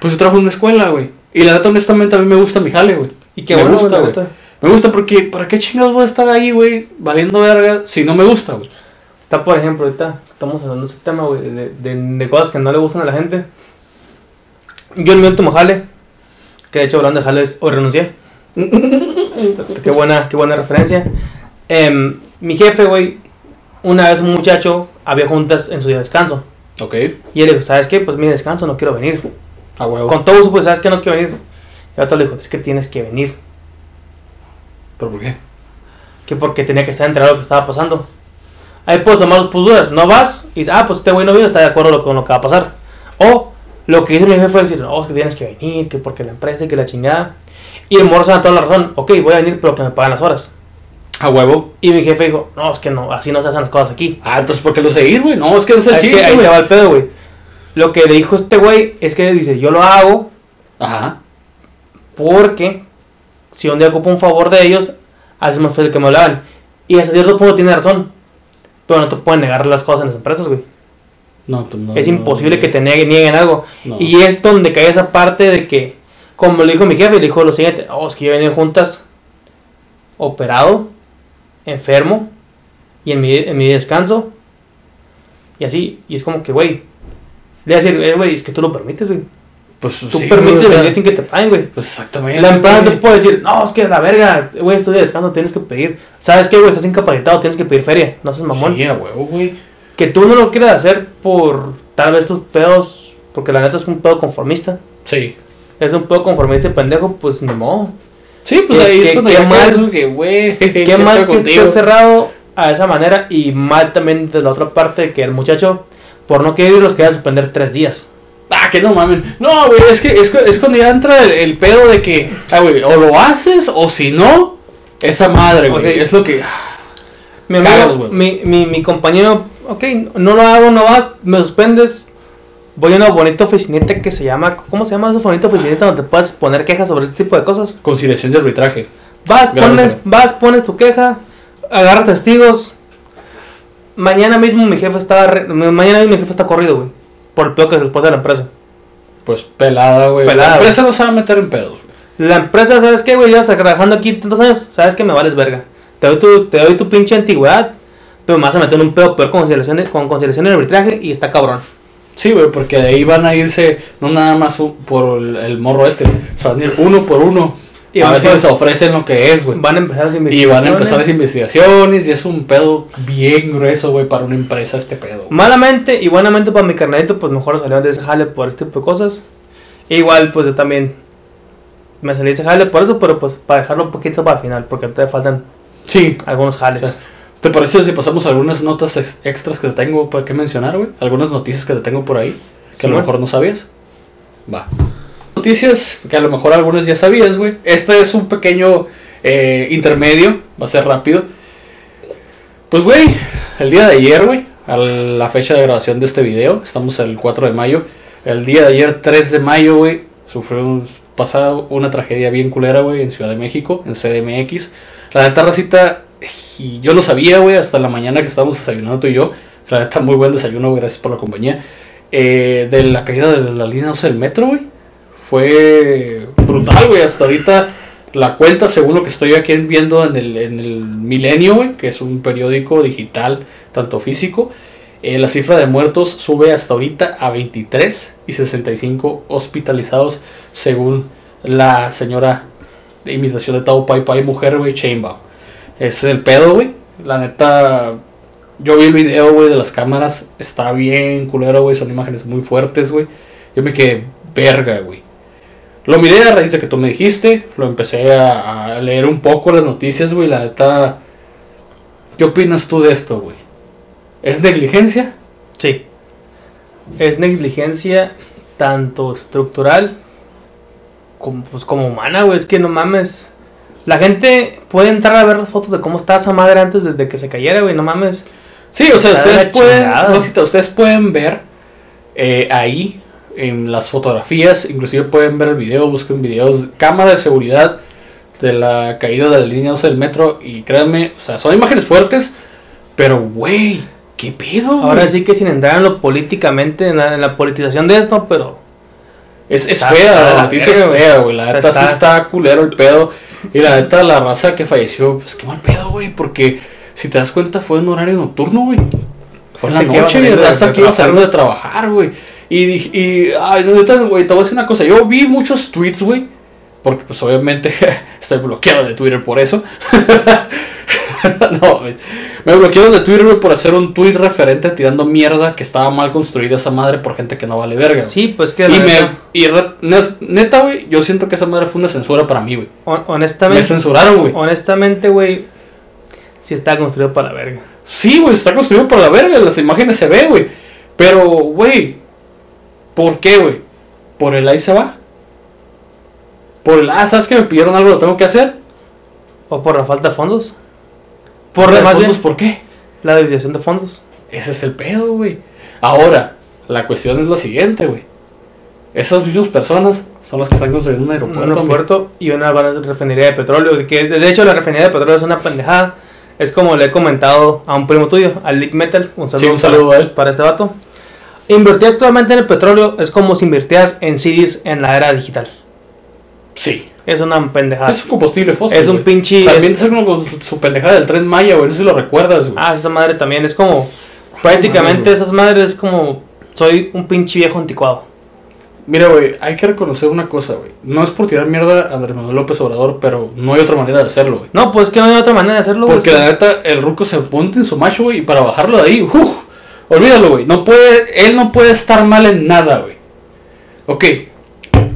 pues yo trabajo en una escuela, güey. Y la neta, honestamente, a mí me gusta mi jale, güey. Y qué me bueno, gusta, güey. Me gusta porque, ¿para qué chingados voy a estar ahí, güey, valiendo verga si no me gusta, güey? Está, por ejemplo, ahorita estamos hablando de ese tema, güey, de, de, de cosas que no le gustan a la gente. Yo en mi último jale, que de hecho hablando de jales, hoy renuncié. qué buena, qué buena referencia. Em, mi jefe, güey, una vez un muchacho había juntas en su día de descanso. Ok. Y él dijo, ¿sabes qué? Pues mi descanso, no quiero venir. A huevo. Con todo eso, pues, ¿sabes qué? No quiero venir. Y otro le dijo, es que tienes que venir. ¿Pero por qué? Que porque tenía que estar enterado de lo que estaba pasando. Ahí puedes tomar dos posturas. No vas y dices, ah, pues este güey no vino, está de acuerdo con lo que va a pasar. O Lo que hizo mi jefe fue decir, no, es que tienes que venir, que porque la empresa y que la chingada. Y el morro se da toda la razón, ok, voy a venir, pero que me pagan las horas. A huevo. Y mi jefe dijo, no, es que no, así no se hacen las cosas aquí. Ah, entonces ¿por qué lo seguir, güey? No, es que no es el Es que ahí te va el pedo, güey. Lo que le dijo este güey es que dice, yo lo hago Ajá. porque si un día ocupo un favor de ellos, así más fue el que me hablaban. Y hasta cierto punto tiene razón. Pero no te pueden negar las cosas en las empresas, güey. No, pues no. es imposible no. que te nieguen, nieguen algo. No. Y es donde cae esa parte de que, como le dijo mi jefe, le dijo lo siguiente, oh, es que yo venido juntas, operado, enfermo, y en mi, en mi descanso, y así, y es como que, güey, le voy a decir, "Eh, güey, es que tú lo permites, güey. Pues Tú sí, permites güey, venir sin que te paguen, güey. Pues exactamente. La empresa no te puede decir, no, es que la verga, güey, estoy de descanso, tienes que pedir. ¿Sabes qué, güey? Estás incapacitado, tienes que pedir feria. No seas mamón. Sí, a huevo, güey. Que tú no lo quieras hacer por tal vez tus pedos, porque la neta es un pedo conformista. Sí. Es un pedo conformista y pendejo, pues ni modo. Sí, pues ahí es cuando qué ya mal- que, güey. Qué mal que esté cerrado a esa manera y mal también de la otra parte que el muchacho, por no querer ir, los quería suspender tres días. Ah, que no mamen. No, güey, es que es, es cuando ya entra el, el pedo de que, ah, güey, o lo haces o si no, esa madre, güey. Es lo que. Mi, amigo, mi, mi, mi compañero, ok, no lo hago, no vas, me suspendes. Voy a una bonita oficinita que se llama, ¿cómo se llama esa bonita oficinita donde puedes poner quejas sobre este tipo de cosas? Conciliación de arbitraje. Vas, pones, vas, pones tu queja, agarras testigos. Mañana mismo mi jefe está, re- mañana mismo mi jefe está corrido, güey, por el pedo que se le pasa a la empresa. Pues pelada, güey. Pelada, La empresa no se va a meter en pedos, güey. La empresa, ¿sabes qué, güey? Ya estás trabajando aquí tantos años, ¿sabes que me vales verga? Te doy tu, te doy tu pinche antigüedad, pero me vas a meter en un pedo peor con conciliación, con conciliación y arbitraje y está cabrón. Sí, güey, porque de ahí van a irse, no nada más por el, morro este, se van a ir uno por uno. Y a van ver si a- les ofrecen lo que es, güey. Van a empezar las Y investigaciones. van a empezar las investigaciones y es un pedo bien grueso, güey, para una empresa este pedo. Malamente y buenamente para mi carnalito, pues mejor salió de ese jale por este tipo de cosas. E igual, pues yo también me salí de ese jale por eso, pero pues para dejarlo un poquito para el final, porque todavía faltan Sí. algunos jales. O sea, ¿Te parece si pasamos algunas notas ex- extras que te tengo para qué mencionar, güey? Algunas noticias que te tengo por ahí que a lo mejor no sabías. Va. Noticias que a lo mejor algunas ya sabías, güey. Este es un pequeño eh, intermedio, va a ser rápido. Pues, güey, el día de ayer, güey, a la fecha de grabación de este video, estamos el 4 de mayo. El día de ayer, 3 de mayo, güey, sufrió un- pasado una tragedia bien culera, güey, en Ciudad de México, en CDMX. La neta, racita, y yo lo sabía, güey, hasta la mañana que estábamos desayunando tú y yo. La neta, muy buen desayuno, güey, gracias por la compañía. Eh, de la caída de la línea 12 del metro, güey. Fue brutal, güey. Hasta ahorita la cuenta, según lo que estoy aquí viendo en el, en el Milenio, güey, que es un periódico digital, tanto físico, eh, la cifra de muertos sube hasta ahorita a 23 y 65 hospitalizados, según la señora de imitación de Tao Pai Pai, mujer, güey, Chainbow. Es el pedo, güey. La neta, yo vi el video, güey, de las cámaras. Está bien culero, güey. Son imágenes muy fuertes, güey. Yo me quedé verga, güey. Lo miré a raíz de que tú me dijiste. Lo empecé a, a leer un poco las noticias, güey. La neta, ¿qué opinas tú de esto, güey? ¿Es negligencia? Sí. Es negligencia tanto estructural como, pues, como humana, güey. Es que no mames. La gente puede entrar a ver las fotos de cómo está esa madre antes de, de que se cayera, güey. No mames. Sí, o sea, ustedes pueden. Rosita, ustedes pueden ver eh, ahí en las fotografías, inclusive pueden ver el video, busquen videos, cámara de seguridad de la caída de la línea 12 del metro y créanme, o sea, son imágenes fuertes, pero güey, ¿qué pedo? Ahora sí que sin entrar en lo políticamente, en la, en la politización de esto, pero Es, es fea, la noticia es fea, güey. La neta sí está culero el pedo. Y la neta, la raza que falleció, pues qué mal pedo, güey. Porque si te das cuenta, fue en horario nocturno, güey. Fue en la noche, de- raza que iba trabajar, saliendo de trabajar, güey. Y dije, y, ay, neta, güey, te voy a decir una cosa. Yo vi muchos tweets, güey. Porque, pues, obviamente, estoy bloqueado de Twitter por eso. no, güey. Me bloquearon de Twitter, güey, por hacer un tweet referente tirando mierda que estaba mal construida esa madre por gente que no vale verga. sí, pues que Y, me, y neta, güey, yo siento que esa madre fue una censura para mí, güey. hon- Me honestamente, censuraron, güey. honestamente, güey, sí está construido para la verga. Sí, güey, está construido por la verga, las imágenes se ve, güey. Pero, güey, ¿por qué, güey? por el ahí se va. Por el, ah, ¿sabes que me pidieron algo, lo tengo que hacer? ¿O por la falta de fondos? Por la- de más fondos, bien- ¿por qué? La desviación de fondos. Ese es el pedo, güey. Ahora, la cuestión es la siguiente, güey. Esas mismas personas son las que están construyendo un Un aeropuerto. hombre. aeropuerto y una refinería de petróleo. Que de hecho la refinería de petróleo es una pendejada. Es como le he comentado a un primo tuyo, al Lick Metal. Un saludo, Sí, un saludo para, a él. para este vato. Invertir actualmente en el petróleo es como si invirtieras en CDs en la era digital. Sí. Es una pendejada. Es un combustible fósil. Es un güey. pinche. También es- es como su, su pendejada del tren Maya, güey. No sé si lo recuerdas, güey. ah, esa madre también es como. Prácticamente güey. esas madres es como. Soy un pinche viejo anticuado. Mira, güey, hay que reconocer una cosa, güey. No es por tirar mierda a Andrés Manuel López Obrador, pero no hay otra manera de hacerlo, güey. No, pues que no hay otra manera de hacerlo. güey. Porque la neta, el ruco se ponte en su macho, güey, y para bajarlo de ahí, ¡uf! olvídalo, güey. No puede, él no puede estar mal en nada, güey. Ok,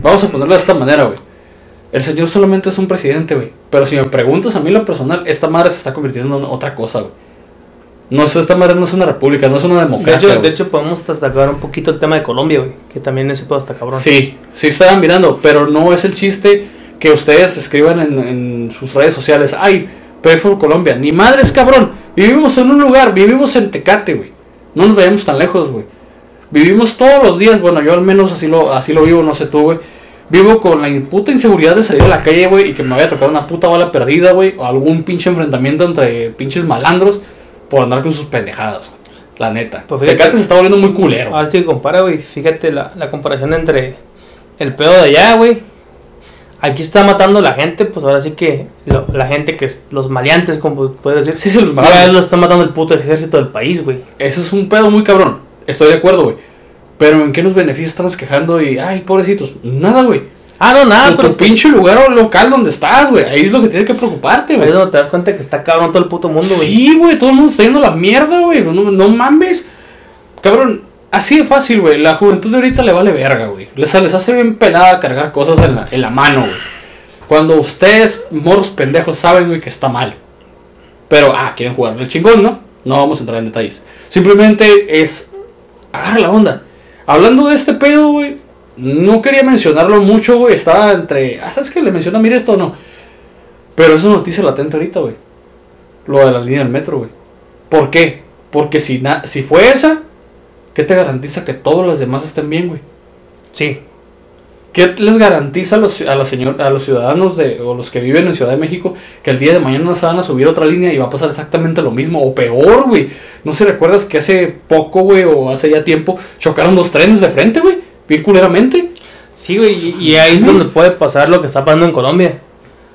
vamos a ponerlo de esta manera, güey. El señor solamente es un presidente, güey. Pero si me preguntas a mí lo personal, esta madre se está convirtiendo en otra cosa, güey. No es, esta madre no es una república, no es una De democracia. hecho, de hecho, podemos destacar un poquito el tema de Colombia, güey. Que también ese pedo está cabrón. Sí, sí estaban mirando, pero no es el chiste que ustedes escriban en, en sus redes sociales. Ay, Pay for Colombia. Ni madres, cabrón. Vivimos en un lugar, vivimos en Tecate, güey. No nos vayamos tan lejos, güey. Vivimos todos los días, bueno, yo al menos así lo, así lo vivo, no sé tú, güey. Vivo con la puta inseguridad de salir a la calle, güey, y que me vaya a tocar una puta bala perdida, güey, o algún pinche enfrentamiento entre pinches malandros por andar con sus pendejadas. La neta. Pues fíjate- Tecate se está volviendo muy culero. Ahora sí que compara, güey. Fíjate la, la comparación entre el pedo de allá, güey. Aquí está matando la gente, pues ahora sí que lo- la gente que es los maleantes, como puedes decir. Sí, se los matan. lo está matando el puto ejército del país, güey. Eso es un pedo muy cabrón. Estoy de acuerdo, güey. Pero ¿en qué nos beneficia estarnos quejando y, ay, pobrecitos? Nada, güey. Ah, no, nada, pero tu pues, pinche lugar local donde estás, güey. Ahí es lo que tiene que preocuparte, ahí güey. es donde te das cuenta que está cabrón todo el puto mundo, güey. Sí, güey, todo el mundo está yendo a la mierda, güey. No, no mames. Cabrón, así de fácil, güey. La juventud de ahorita le vale verga, güey. Les, les hace bien pelada cargar cosas en la, en la mano, güey. Cuando ustedes, morros pendejos, saben, güey, que está mal. Pero, ah, quieren jugar el chingón, ¿no? No vamos a entrar en detalles. Simplemente es. Agarra la onda. Hablando de este pedo, güey. No quería mencionarlo mucho, güey. Estaba entre. Ah, ¿sabes qué? Le menciona, mira esto o no. Pero es una noticia latente ahorita, güey. Lo de la línea del metro, güey. ¿Por qué? Porque si, na- si fue esa, ¿qué te garantiza que todos los demás estén bien, güey? Sí. ¿Qué les garantiza a los, a, señor, a los ciudadanos de, o los que viven en Ciudad de México que el día de mañana no se van a subir otra línea y va a pasar exactamente lo mismo o peor, güey? No sé, ¿recuerdas que hace poco, güey, o hace ya tiempo chocaron dos trenes de frente, güey? Bien culeramente. Sí, güey. Y, y ahí es donde puede pasar lo que está pasando en Colombia.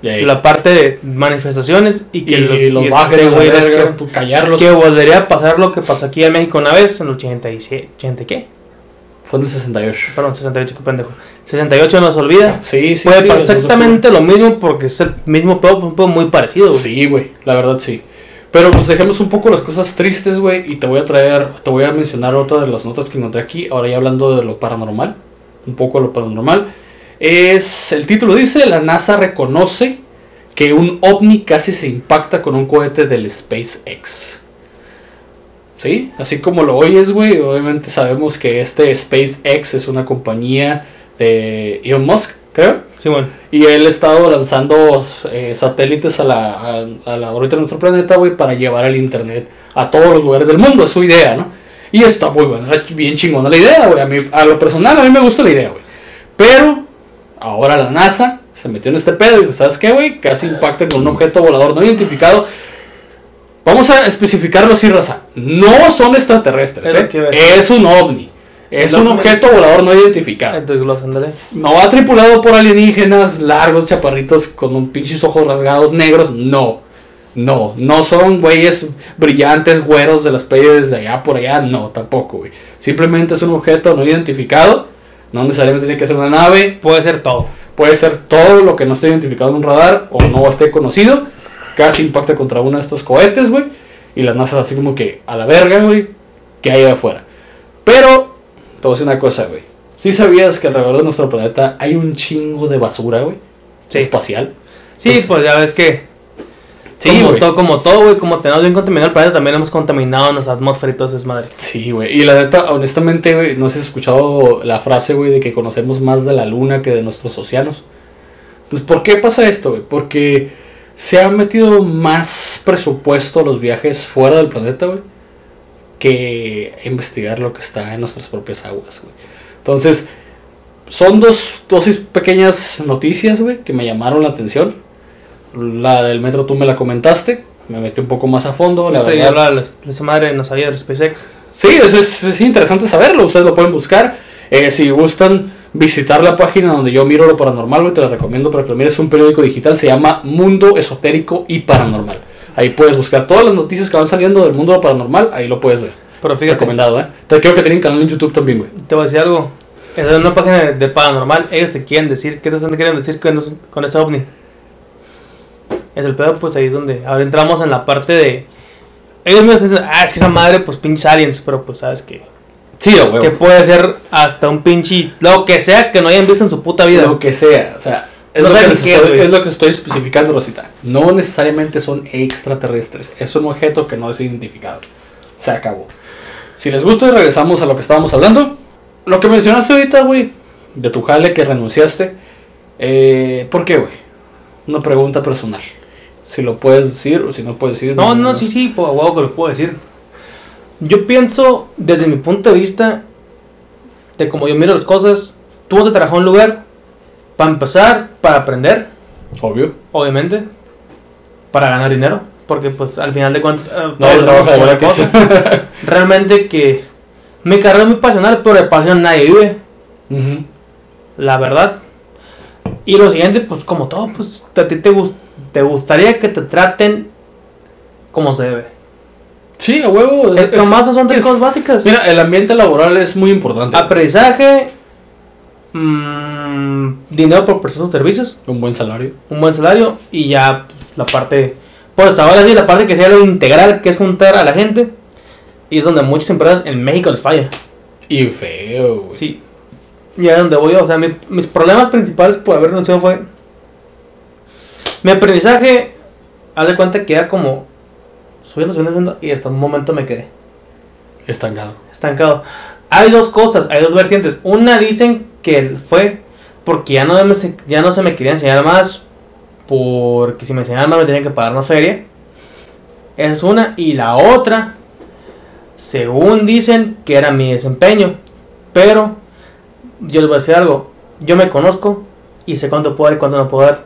Y. La parte de manifestaciones y que y lo- los y bajen, este la güey los quieren- pues, callarlos. Que volvería a pasar lo que pasó aquí en México una vez, en el 87, 80 ¿qué? Fue en el 68. Perdón, 68, qué pendejo. 68 no se olvida. Sí, sí, Puede sí. pasar los exactamente lo mismo porque es el mismo pedo, un pedo muy parecido, güey. Sí, güey, la verdad sí. Pero pues dejemos un poco las cosas tristes, güey, y te voy a traer, te voy a mencionar otra de las notas que encontré aquí, ahora ya hablando de lo paranormal, un poco de lo paranormal. Es, el título dice, la NASA reconoce que un ovni casi se impacta con un cohete del SpaceX. ¿Sí? Así como lo oyes, güey, obviamente sabemos que este SpaceX es una compañía de Elon Musk, creo. Sí, bueno. Y él ha estado lanzando eh, satélites a la, a, a la órbita de nuestro planeta, güey, para llevar el internet a todos los lugares del mundo. Es su idea, ¿no? Y está muy buena, bien chingona la idea, güey. A, mí- a lo personal, a mí me gusta la idea, güey. Pero, ahora la NASA se metió en este pedo y dijo, ¿sabes qué, güey? Casi impacta con un objeto volador no identificado. Vamos a especificarlo así, raza. No son extraterrestres, ¿eh? Es un ovni. Es un objeto volador no identificado. Desglosa, ándale. No va tripulado por alienígenas largos, chaparritos, con un pinches ojos rasgados negros. No. No. No son güeyes brillantes, güeros de las playas de allá por allá. No, tampoco, güey. Simplemente es un objeto no identificado. No necesariamente tiene que ser una nave. Puede ser todo. Puede ser todo lo que no esté identificado en un radar o no esté conocido. Casi impacta contra uno de estos cohetes, güey. Y la NASA así como que a la verga, güey. Que hay afuera. Pero, te voy a decir una cosa, güey. ¿Sí sabías que alrededor de nuestro planeta hay un chingo de basura, güey? Sí. Espacial. Sí, Pues- pues ya ves que Sí, como, todo, como todo, güey, como tenemos bien contaminado el planeta, también hemos contaminado nuestra atmósfera y todo eso es madre. Sí, güey. Y la neta, honestamente, güey, no has escuchado la frase, güey, de que conocemos más de la luna que de nuestros océanos. Entonces, ¿por qué pasa esto, güey? Porque se ha metido más presupuesto a los viajes fuera del planeta, güey, que investigar lo que está en nuestras propias aguas, güey. Entonces, son dos dosis pequeñas noticias, güey, que me llamaron la atención. La del metro tú me la comentaste, me metí un poco más a fondo. La verdad, de la- esa madre, no sabía del SpaceX. Sí, es, es, es interesante saberlo. Ustedes lo pueden buscar. Eh, si gustan visitar la página donde yo miro lo paranormal, güey, te la recomiendo para que lo mires. Es un periódico digital, se llama Mundo Esotérico y Paranormal. Ahí puedes buscar todas las noticias que van saliendo del mundo paranormal. Ahí lo puedes ver. Pero fíjate, Recomendado, ¿eh? Te creo que tienen canal en YouTube también, güey. te voy a decir algo. Es una página de, paranormal. Ellos te quieren decir, ¿qué te están quieren decir con, con ese ovni? Es el pedo, pues ahí es donde. Ahora entramos en la parte de. Ellos mismos te dicen, ah, es que esa madre, pues pinche aliens, pero pues sabes que. Sí, huevo. Que puede ser hasta un pinche. Lo que sea que no hayan visto en su puta vida. Lo que sea. O sea, es, No lo, que estoy, es lo que estoy especificando, Rosita. No necesariamente son extraterrestres. Es un objeto que no es identificado. Se acabó. Si les gusta, regresamos a lo que estábamos hablando. Lo que mencionaste ahorita, güey, de tu jale que renunciaste. Eh, ¿Por qué, güey? Una pregunta personal. Si lo puedes decir o si no puedes decir. No, no, sí, sí, pues huevo que lo puedo decir. Yo pienso, desde mi punto de vista, de cómo yo miro las cosas, tú te trabajas en un lugar, para empezar, para aprender, Obvio. obviamente, para ganar dinero, porque pues al final de cuentas, eh, No, todos trabaja de cosa. Realmente que mi carrera es muy pasional, pero de pasión nadie vive, la verdad. Y lo siguiente, pues como todo, pues a ti te, gus- te gustaría que te traten como se debe. Sí, a huevo. Es, nomás son tres es- cosas básicas. Mira, el ambiente laboral es muy importante. Aprendizaje, mm, dinero por prestar sus servicios, Un buen salario. un buen salario y ya pues, la parte, pues ahora sí, la parte que sea lo integral, que es juntar a la gente. Y es donde muchas empresas en México les falla. Y feo, güey. Sí. Y es donde voy yo. O sea, mi- mis problemas principales por haber renunciado fue. Mi aprendizaje, haz de cuenta que era como subiendo, subiendo, subiendo. Y hasta un momento me quedé. Estancado. estancado. Hay dos cosas, hay dos vertientes. Una dicen que fue porque ya no, me, ya no se me quería enseñar más, porque si me enseñaban más me tenían que pagar más feria. Esa es una. Y la otra, según dicen que era mi desempeño. Pero yo les voy a decir algo. Yo me conozco y sé cuánto puedo dar y cuánto no puedo dar.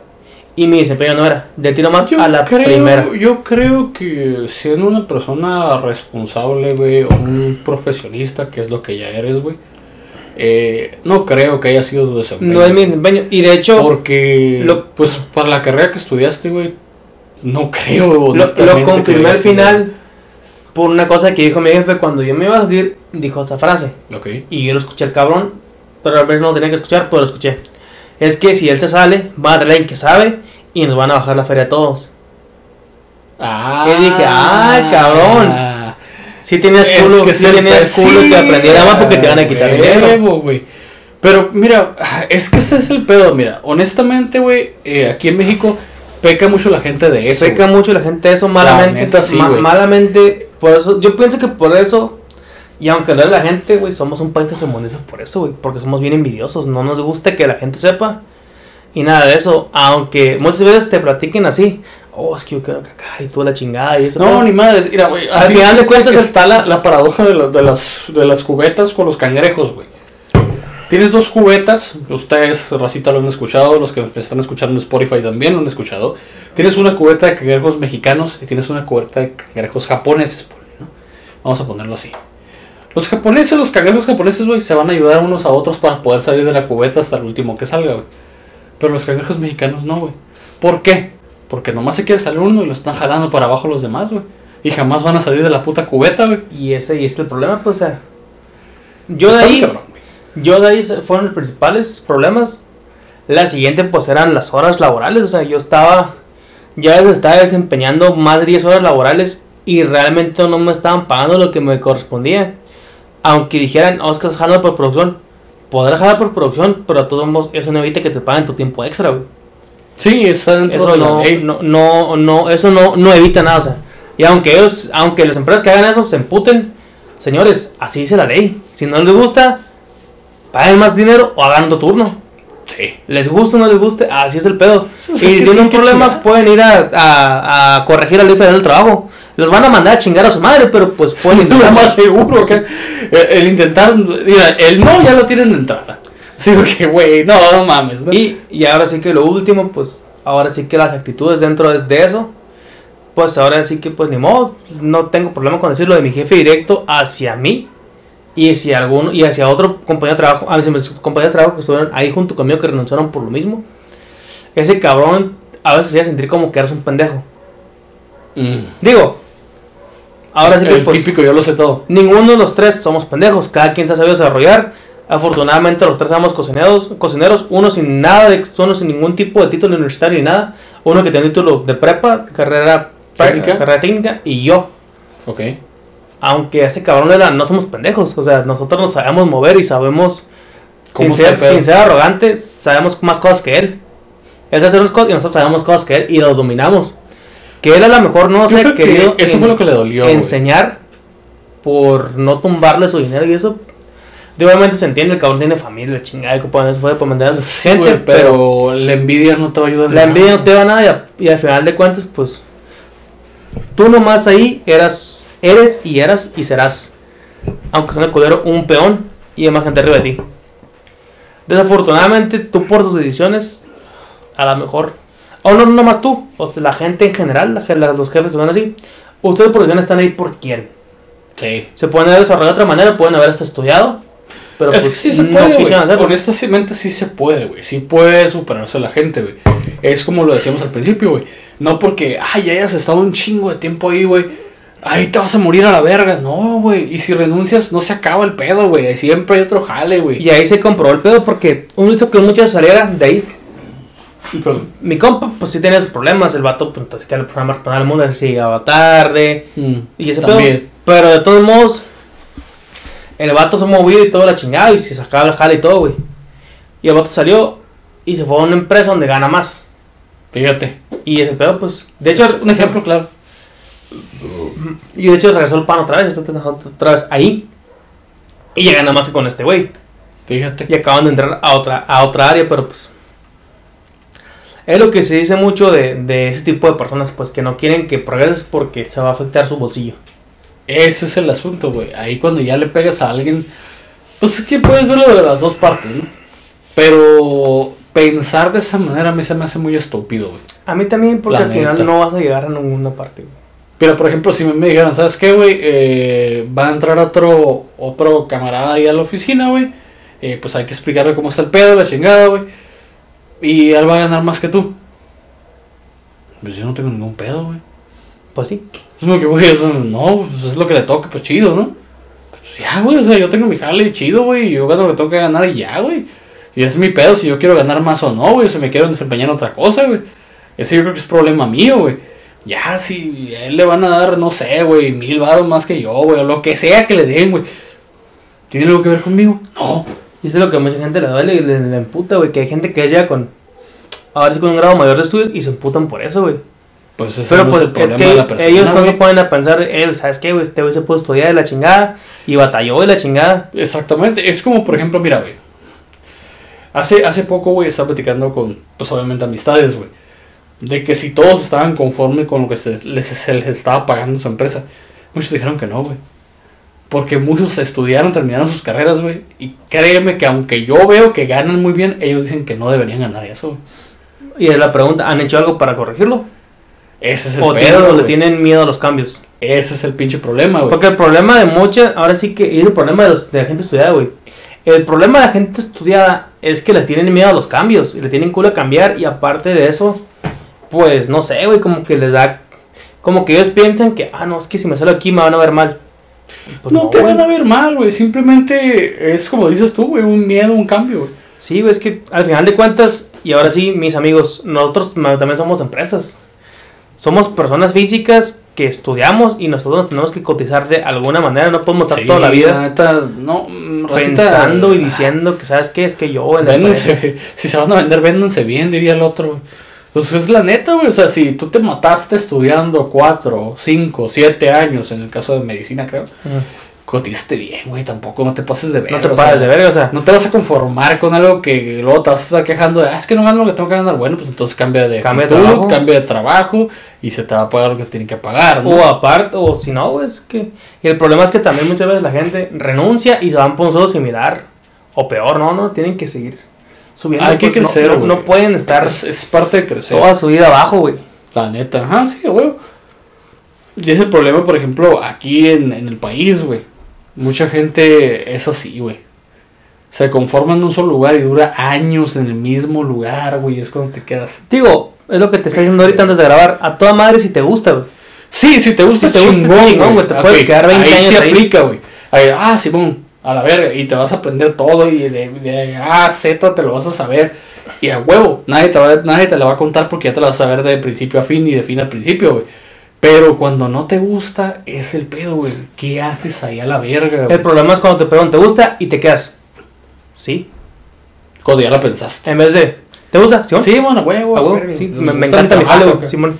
Y mi desempeño no era. De tiro más Yo a la creo, primera. Yo creo que siendo una persona responsable, güey, o un profesionista, que es lo que ya eres, güey, eh, no creo que haya sido tu desempeño. No es mi desempeño. Y de hecho, Porque, Lo- pues, para la carrera que estudiaste, güey, no creo. Lo, lo confirmé al sido. final por una cosa que dijo mi jefe cuando yo me iba a salir, dijo esta frase. Ok. Y yo lo escuché al cabrón, pero a veces no lo tenía que escuchar, pero lo escuché. Es que si él se sale, va a traer que sabe y nos van a bajar la feria a todos. Ah. Y dije, "Ah, cabrón". Si tenías culo, que si tenías culo sí, que aprendiera más porque te van a quitar dinero. güey. Pero mira, es que ese es el pedo, mira, honestamente, güey, eh, aquí en México peca mucho la gente de eso. Seca güey. mucho la gente eso malamente. neta, sí, ma- güey. malamente, por eso, yo pienso que por eso, y aunque lo de la gente, güey, somos un país tercermundista por eso, güey, porque somos bien envidiosos, no nos gusta que la gente sepa, y nada de eso, aunque muchas veces te platiquen así, oh, es que yo quiero acá, y tú la chingada, y eso. No, ni madres, mira, güey, Al así final de cuentas está la, la paradoja de, la- de las, de las cubetas con los cangrejos, güey. Tienes dos cubetas, ustedes, Racita, lo han escuchado, los que me están escuchando en Spotify también lo han escuchado. Tienes una cubeta de cangrejos mexicanos y tienes una cubeta de cangrejos japoneses, ¿no? Vamos a ponerlo así. Los japoneses, los cangrejos japoneses, güey, se van a ayudar unos a otros para poder salir de la cubeta hasta el último que salga, güey. Pero los cangrejos mexicanos no, güey. ¿Por qué? Porque nomás se quiere salir uno y lo están jalando para abajo los demás, güey. Y jamás van a salir de la puta cubeta, güey. Y ese y es el problema, pues, o sea, yo de ahí, cabrón, yo de ahí fueron los principales problemas. La siguiente, pues, eran las horas laborales, o sea, yo estaba, ya estaba desempeñando más de 10 horas laborales y realmente no me estaban pagando lo que me correspondía. Aunque dijeran, oh, que estás jalando por producción, podrás jalar por producción, pero a todos modos eso no evita que te paguen tu tiempo extra, güey. Sí, está dentro Eso de la no, ley. no, no, no, eso no, no evita nada, o sea. Y aunque ellos, aunque las empresas que hagan eso se emputen, señores, así dice la ley. Si no les gusta, paguen más dinero o hagan otro turno. Sí. Les gusta o no les guste, así es el pedo. Sí, y si tienen un problema, chingar. pueden ir a, a, a corregir al IFE del trabajo. Los van a mandar a chingar a su madre, pero pues pueden intentar. más seguro. que el, el intentar. Mira, el no ya lo tienen de entrada. Sí, porque, güey, no, no mames. ¿no? Y, y ahora sí que lo último, pues ahora sí que las actitudes dentro de, eso, pues ahora sí que pues ni modo, no tengo problema con decirlo de mi jefe directo hacia mí y hacia alguno y hacia otro compañero de trabajo, hacia mis compañeros de trabajo que estuvieron ahí junto conmigo que renunciaron por lo mismo. Ese cabrón a veces hacía sentir como que eres un pendejo. Mm. Digo, ahora sí que el pues típico, yo lo sé todo. ninguno de los tres somos pendejos, cada quien se ha sabido desarrollar. Afortunadamente los tres somos cocineros, cocineros, uno sin nada de uno sin ningún tipo de título universitario ni nada, uno que tiene título de prepa, carrera Técnica. carrera técnica y yo. Ok. Aunque ese cabrón era, no somos pendejos, o sea, nosotros nos sabemos mover y sabemos ¿Cómo sin ser, sin arrogante, sabemos más cosas que él. Él sabe hacer unas cosas y nosotros sabemos cosas que él y los dominamos. Que él a lo mejor no se que querido eso en- fue lo que le dolió. enseñar por no tumbarle su dinero y eso. De- obviamente se entiende, el cabrón tiene familia, chingada, que pueden fue para mandar a su Sí, gente, pero, la envidia no te va a ayudar. la nada. envidia no te va a nada y, a- y al final de cuentas, pues tú nomás ahí eras, eres y eras y serás, aunque sea un culero, un peón y hay más gente arriba de ti. Desafortunadamente, tú por tus decisiones, a lo mejor, o no, no más tú, o sea, la gente en general, la- los jefes que son así, ustedes por decisiones están ahí por quién. Sí. Se pueden haber desarrollado de otra manera, pueden haber hasta estudiado, pero es pues que sí se no puede, quisieron hacerlo. Honestamente sí se puede, güey. Sí puede superarse la gente, güey. Es como lo decíamos al principio, güey. No porque, ay, ya hayas estado un chingo de tiempo ahí, güey. Ahí te vas a morir a la verga. No, güey. Y si renuncias, no se acaba el pedo, güey. Siempre hay otro jale, güey. Y ahí se comprobó el pedo porque uno hizo que muchos salieran de ahí. Perdón. Mi compa, pues sí tenía sus problemas. El vato, pues entonces que el programa para el mundo así llegaba tarde. Mm, Y ese También. pedo. Pero de todos modos, el vato se movió y toda la chingada y se sacaba el jale y todo, güey. Y el vato salió y se fue a una empresa donde gana más. Fíjate. Y ese pedo, pues, de hecho, Es un ejemplo claro. Y de hecho regresó el pan otra vez, está otra vez ahí. Y ya gana más que con este güey. Fíjate. y acaban de entrar a otra, a otra área, pero pues es lo que se dice mucho de, de ese tipo de personas, pues que no quieren que progreses porque se va a afectar su bolsillo. Ese es el asunto, güey. Ahí cuando ya le pegas a alguien, pues es que puedes verlo de las dos partes, ¿no? Pero pensar de esa manera a mí se me hace muy estúpido, güey. A mí también, porque La al final no vas a llegar a ninguna parte. güey. Pero por ejemplo, si me dijeran, ¿sabes qué, güey? Eh, va a entrar otro, otro camarada ahí a la oficina, güey. Eh, pues hay que explicarle cómo está el pedo, la chingada, güey. Y él va a ganar más que tú. Pues yo no tengo ningún pedo, güey. Pues sí. Es como que, güey, eso no, pues es lo que le toca, pues chido, ¿no? Pues ya, güey, o sea, yo tengo mi jale chido, güey, yo gano lo que tengo que ganar y ya, güey. Y es mi pedo, si yo quiero ganar más o no, güey, o si me quiero desempeñar en otra cosa, güey. Ese yo creo que es problema mío, güey. Ya, si a él le van a dar, no sé, güey, mil baros más que yo, güey, o lo que sea que le den, güey. ¿Tiene algo que ver conmigo? No. Y esto es lo que a mucha gente le duele le, emputa, güey. Que hay gente que llega con. Ahora sí con un grado mayor de estudios y se emputan por eso, güey. Pues ese Pero no pues es el es problema de la que persona, ellos no se ponen a pensar, eh, ¿sabes qué, güey? Este güey se pudo estudiar de la chingada y batalló de la chingada. Exactamente, es como por ejemplo, mira, güey. Hace, hace poco, güey, estaba platicando con, pues obviamente, amistades, güey. De que si todos estaban conformes con lo que se les, se les estaba pagando su empresa. Muchos dijeron que no, güey. Porque muchos estudiaron, terminaron sus carreras, güey. Y créeme que aunque yo veo que ganan muy bien, ellos dicen que no deberían ganar eso, güey. Y es la pregunta, ¿han hecho algo para corregirlo? Ese es el ¿O tienen, pedo, o le tienen miedo a los cambios? Ese es el pinche problema, güey. Porque el problema de muchas, ahora sí que es el problema de, los- de la gente estudiada, güey. El problema de la gente estudiada es que les tienen miedo a los cambios y le tienen culo a cambiar y aparte de eso, pues no sé, güey, como que les da, como que ellos piensan que, ah, no, es que si me salgo aquí me van a ver mal. Pues no, te güey. van a ver mal, güey. Simplemente es como dices tú, güey, un miedo, un cambio, güey. Sí, güey, es que al final de cuentas, y ahora sí, mis amigos, nosotros también somos empresas. Somos personas físicas que estudiamos y nosotros nos tenemos que cotizar de alguna manera. No podemos estar Sí, toda la vida neta, no, pensando y ah, diciendo que, ¿sabes qué? Es que yo en Véndanse, si se van a vender, véndanse bien, diría el otro. Pues es la neta, güey. O sea, si tú te mataste estudiando 4, 5, 7 años, en el caso de medicina, creo, cotizaste bien, güey. Tampoco no te pases de verga. No te pases de verga, o sea. No te vas a conformar con algo que luego te vas a estar quejando de, ah, es que no gano lo que tengo que ganar. Bueno, pues entonces cambia de Cambia de trabajo. cambia de trabajo y se te va a pagar lo que te tienen que pagar, ¿no? O aparte, o si no, es que. Y el problema es que también muchas veces la gente renuncia y se van por un sueldo similar. O peor, no, no, tienen que seguir subiendo. Hay que pues, crecer, no, no pueden estar es, es parte de crecer. toda su vida abajo, güey. La neta, ajá, sí, güey. Y ese problema, por ejemplo, aquí en, en el país, güey. Mucha gente es así, güey. Se conforma en un solo lugar y dura años en el mismo lugar, güey. Es cuando te quedas. Digo, es lo que te está diciendo ahorita antes de grabar. A toda madre si te gusta, güey. Sí, si te gusta, Si te gusta, chingón, chingón, güey. te puedes Ok, quedar 20 ahí años sí ahí. aplica, güey. Ahí, Ah, Simón, a la verga. Y te vas a aprender todo y de, de A a Z te lo vas a saber. Y a huevo, nadie te, va, nadie te la va a contar porque ya te la vas a saber de principio a fin y de fin a principio, güey. Pero cuando no te gusta, es el pedo, güey. ¿Qué haces ahí a la verga, güey? El problema es cuando te preguntan, ¿te gusta? Y te quedas. Sí. Cuando ya la pensaste. En vez de, ¿te gusta? ¿Sí? Sí, bueno, huevo, verga. sí, me, encanta mi jale, güey. güey. Simón.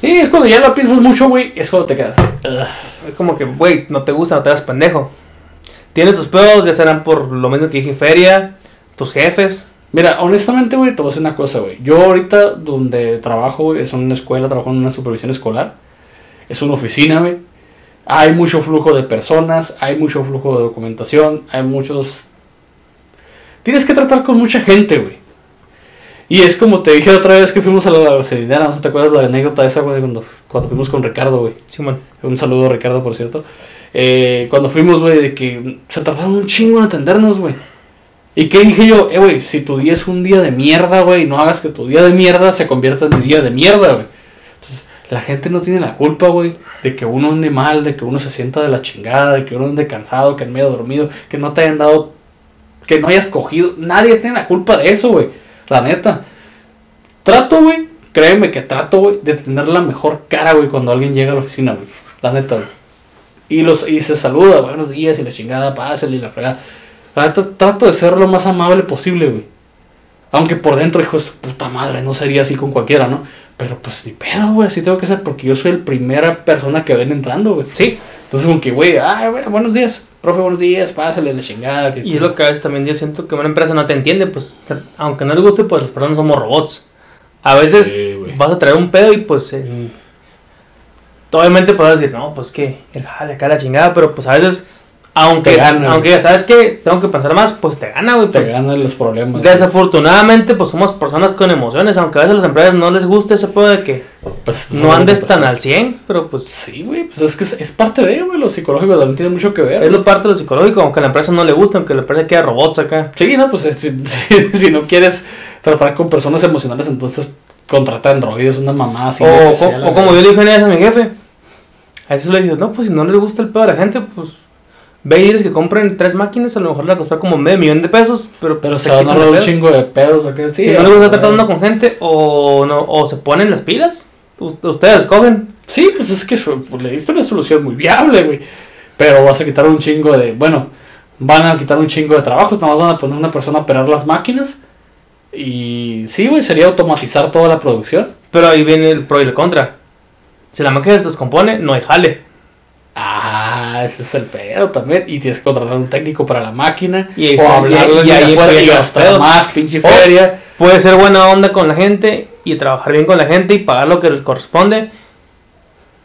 Sí, es cuando ya la piensas mucho, güey. Es cuando te quedas. Ugh. Es como que, güey, no te gusta, no te hagas pendejo. Tienes tus pedos, ya serán por lo mismo que dije feria, tus jefes. Mira, honestamente, güey, te voy a decir una cosa, güey. Yo ahorita donde trabajo, güey, es en una escuela, trabajo en una supervisión escolar. Es una oficina, güey. Hay mucho flujo de personas, hay mucho flujo de documentación, hay muchos... Tienes que tratar con mucha gente, güey. Y es como te dije otra vez que fuimos a la gasolinera, no sé te acuerdas la anécdota esa, güey, cuando, cuando fuimos con Ricardo, güey. Simón. Un saludo, Ricardo, por cierto. Eh, cuando fuimos, güey, de que se trataron un chingo en atendernos, güey. ¿Y qué dije yo? Eh, güey, si tu día es un día de mierda, güey, no hagas que tu día de mierda se convierta en mi día de mierda, güey. La gente no tiene la culpa, güey, de que uno ande mal, de que uno se sienta de la chingada, de que uno ande cansado, que ande dormido, que no te hayan dado, que no hayas cogido. Nadie tiene la culpa de eso, güey. La neta. Trato, güey, créeme que trato, güey, de tener la mejor cara, güey, cuando alguien llega a la oficina, güey. La neta, güey. Y, los, y se saluda, buenos días, y la chingada, pásale, y la fregada. La neta, trato de ser lo más amable posible, güey. Aunque por dentro, hijo de su puta madre, no sería así con cualquiera, ¿no? Pero pues ni pedo, güey, así tengo que ser porque yo soy la primera persona que ven entrando, güey. Sí. Entonces, como que, güey, ah, güey, buenos días, profe, buenos días, pásale la chingada. Que, Y es lo que a veces también yo siento que una empresa no te entiende, pues, aunque no les guste, pues las personas somos robots. A veces Sí, vas a traer un pedo y pues en- obviamente puedes decir, no, pues que el jale acá la chingada, pero pues a veces, aunque, Te gana, aunque ya sabes que tengo que pensar más, pues te gana, güey. te Pues, ganan los problemas. güey. desafortunadamente, pues somos personas con emociones, aunque a veces a las empresas no les guste ese pedo de que Pues, no andes tan al 100, pero pues Sí, güey, pues es que es, es parte de, güey, lo psicológico también tiene mucho que ver. es lo parte de lo psicológico, aunque a la empresa no le guste, aunque la empresa quiera robots acá. Sí, no, pues si, si- si no quieres tratar con personas emocionales, entonces contrata androides, una mamá así. o, o como yo le dije a mi jefe, a eso le dije, no, pues si no les gusta el pedo a la gente, pues ve y diles que compren tres máquinas, a lo mejor le va a costar como medio millón de pesos, pero, Pero se van a ahorrar un chingo de pedos, ¿o qué? Sí, si no les gusta tratando con gente, o, no, o se ponen las pilas, us- ustedes escogen. Sí, pues es que pues, le diste una solución muy viable, güey. Pero vas a quitar un chingo de. Bueno, van a quitar un chingo de trabajos, nada más van a poner una persona a operar las máquinas. Y sí, güey, sería automatizar toda la producción. Pero ahí viene el pro y el contra. Si la máquina se descompone, no hay jale. Ah, ese es el pedo también. Y tienes que contratar un técnico para la máquina. Y ahí o hablarle y- y ahí afuera y gastar pedos. más, pinche feria. Puede ser buena onda con la gente y trabajar bien con la gente y pagar lo que les corresponde.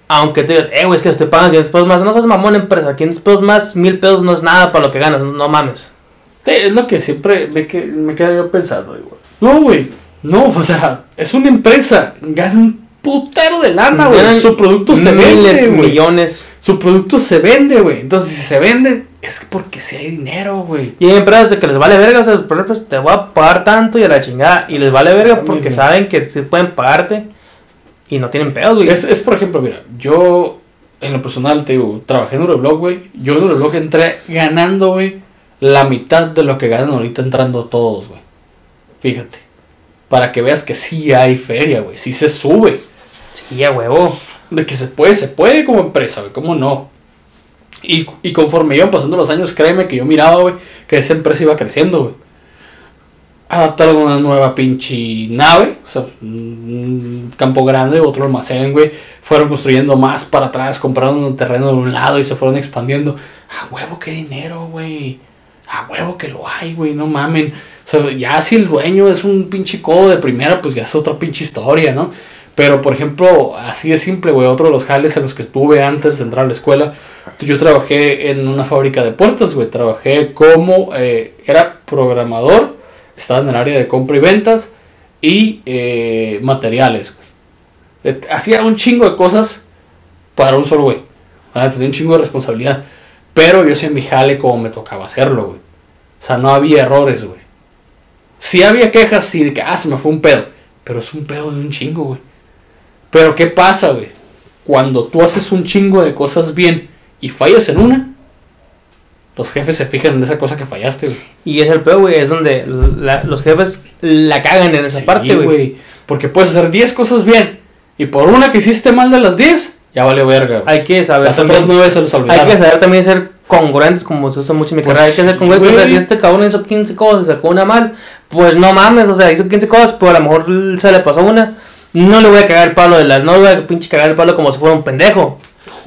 Aunque te digas, eh, güey, es que te pagan 500 pesos más. No seas mamón, empresa. 500 pesos más, 1000 pesos no es nada para lo que ganas. No, mames. Sí, es lo que siempre me, que, me queda yo pensando, igual. No, güey. No, o sea, es una empresa. Gana un putero de lana, güey. Su producto se miles, vende, millones. Su producto se vende, güey. Entonces, si se vende, es porque si hay dinero, güey. Y hay empresas de que les vale verga. O sea, por ejemplo, te voy a pagar tanto y a la chingada. Y les vale verga porque saben que sí pueden pagarte. Y no tienen pedos, güey. Es, es, por ejemplo, mira, yo en lo personal te digo, trabajé en Uroblog, güey. Yo en Uroblog entré ganando, güey, la mitad de lo que ganan ahorita entrando todos, güey. Fíjate. Para que veas que sí hay feria, güey. Sí se sube. Sí, a huevo. De que se puede, se puede como empresa, güey. ¿Cómo no? Y, y conforme iban pasando los años, créeme que yo miraba, güey, que esa empresa iba creciendo, güey. adaptaron una nueva pinche nave, o sea, un campo grande, otro almacén, güey. Fueron construyendo más para atrás, compraron un terreno de un lado y se fueron expandiendo. A huevo, qué dinero, güey. A huevo que lo hay, güey, no mamen. O sea, ya si el dueño es un pinche codo de primera, pues ya es otra pinche historia, ¿no? Pero, por ejemplo, así de simple, güey, otro de los jales en los que estuve antes de entrar a la escuela, yo trabajé en una fábrica de puertas, güey. Trabajé como, eh, era programador, estaba en el área de compra y ventas y eh, materiales, güey. Eh, Hacía un chingo de cosas para un solo güey. Tenía un chingo de responsabilidad. Pero yo hacía mi jale como me tocaba hacerlo, güey. O sea, no había errores, güey. Sí había quejas, sí, de que, ah, se me fue un pedo. Pero es un pedo de un chingo, güey. Pero ¿qué pasa, güey? Cuando tú haces un chingo de cosas bien y fallas en una, los jefes se fijan en esa cosa que fallaste, güey. Y es el peor, güey, es donde la- los jefes la cagan en esa Sí, parte, güey. Porque puedes hacer 10 cosas bien y por una que hiciste mal de las 10, ya valió verga, güey. Hay que saber Las otras 9 se los hay olvidaron. que saber también ser congruentes, como se usa mucho en mi Pues carrera. Hay que ser sí, congruentes. O sea, si este cabrón hizo 15 cosas y sacó una mal, pues no mames, o sea, hizo 15 cosas, pero a lo mejor se le pasó una. No le voy a cagar el palo de la, no le voy a pinche cagar el palo como si fuera un pendejo.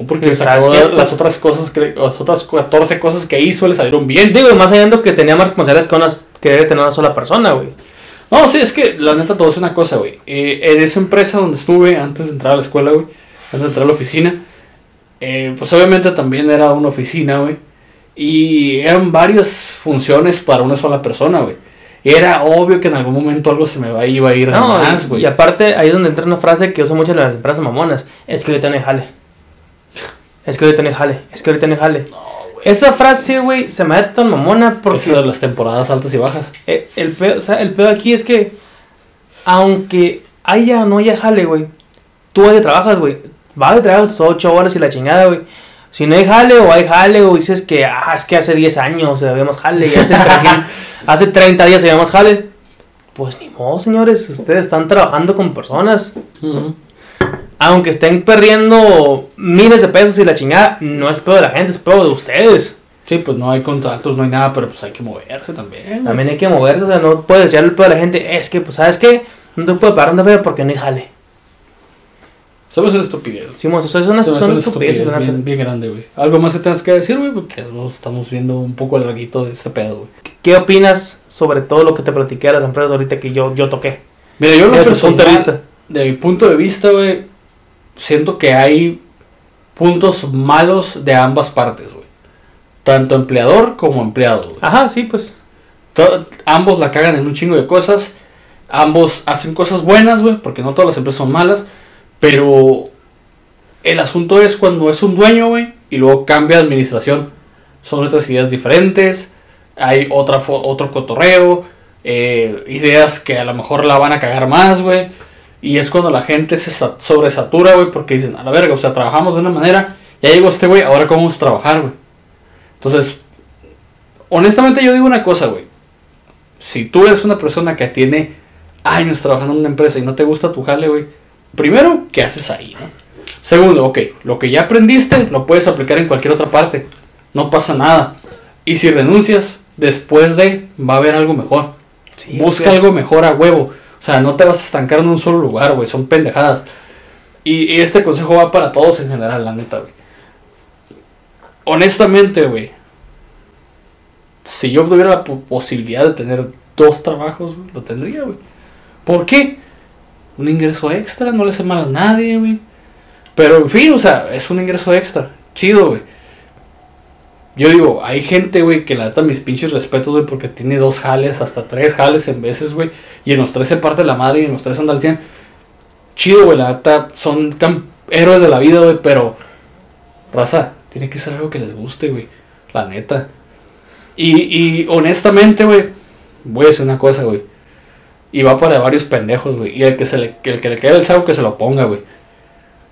Porque ¿Sabes sacó qué? las otras cosas, que- las otras 14 cosas que hizo le salieron bien. Digo, más allá de que tenía más responsabilidades que, unas, que debe tener una sola persona, güey. No, sí, es que la neta todo es una cosa, güey. Eh, en esa empresa donde estuve antes de entrar a la escuela, güey, antes de entrar a la oficina, eh, pues obviamente también era una oficina, güey. Y eran varias funciones para una sola persona, güey. Era obvio que en algún momento algo se me va, iba a ir No, más, y, güey. y aparte, ahí es donde entra una frase que usan mucho las empresas mamonas. Es que ahorita no hay jale. Es que ahorita no hay jale. Es que ahorita no hay jale. No. Esa frase, güey, se me da tan mamona porque Eso de las temporadas altas y bajas. eh, el, pedo, o sea, el pedo aquí es que aunque haya o no haya jale, güey, tú vas trabajas, güey. Vas de trabajo tus 8 horas y la chingada, güey. Si no hay jale o hay jale o dices que, ah, es que hace 10 años habíamos jale y hace, 300 hace 30 días habíamos jale. Pues ni modo, señores, ustedes están trabajando con personas. Aunque estén perdiendo miles de pesos y la chingada, no es pedo de la gente, es pedo de ustedes. Sí, pues no hay contratos, no hay nada, pero pues hay que moverse también. También hay que moverse, o sea, no puedes decirle al pedo a la gente, es que, pues, ¿sabes qué? No te puedo pagar una feria porque no hay jale. Somos una estupidez. Simón, eso es una, Se son una neta. bien, bien grande, güey. ¿Algo más que tengas que decir, güey? Porque nos estamos viendo un poco el larguito de este pedo, güey. ¿Qué opinas sobre todo lo que te platiqué de las empresas ahorita que yo, yo toqué? Mira, yo lo punto de personal, vista. de mi punto de vista, güey, siento que hay puntos malos de ambas partes, güey. Tanto empleador como empleado, güey. Ajá, sí, pues. Ambos la cagan en un chingo de cosas. Ambos hacen cosas buenas, güey, porque no todas las empresas son malas. Pero el asunto es cuando es un dueño, güey, y luego cambia de administración. Son otras ideas diferentes. Hay otra otro cotorreo. eh, ideas que a lo mejor la van a cagar más, güey. Y es cuando la gente se sa- sobresatura, güey, porque dicen, a la verga, o sea, trabajamos de una manera. Ya llegó este güey, ahora cómo vamos a trabajar, güey. Entonces, honestamente yo digo una cosa, güey. Si tú eres una persona que tiene años trabajando en una empresa y no te gusta tu jale, güey. Primero, ¿qué haces ahí? Segundo, ok, lo que ya aprendiste lo puedes aplicar en cualquier otra parte. No pasa nada. Y si renuncias, después de, va a haber algo mejor. Sí, Busca algo mejor a huevo. O sea, no te vas a estancar en un solo lugar, güey. Son pendejadas. Y, y este consejo va para todos en general, la neta, güey. Honestamente, güey. Si yo tuviera la po- posibilidad de tener dos trabajos, güey, lo tendría, güey. ¿Por qué? Un ingreso extra, no le hace mal a nadie, güey. Pero en fin, o sea, es un ingreso extra. Chido, güey. Yo digo, hay gente, güey, que la neta mis pinches respetos, güey, porque tiene dos jales, hasta tres jales en veces, güey. Y en los tres se parte la madre y en los tres anda al 100. Chido, güey, la neta son héroes de la vida, güey, pero. Raza, tiene que ser algo que les guste, güey. La neta. Y, y honestamente, güey, voy a decir una cosa, güey. Y va para varios pendejos, güey. Y el que, se le, el que le quede el saco que se lo ponga, güey.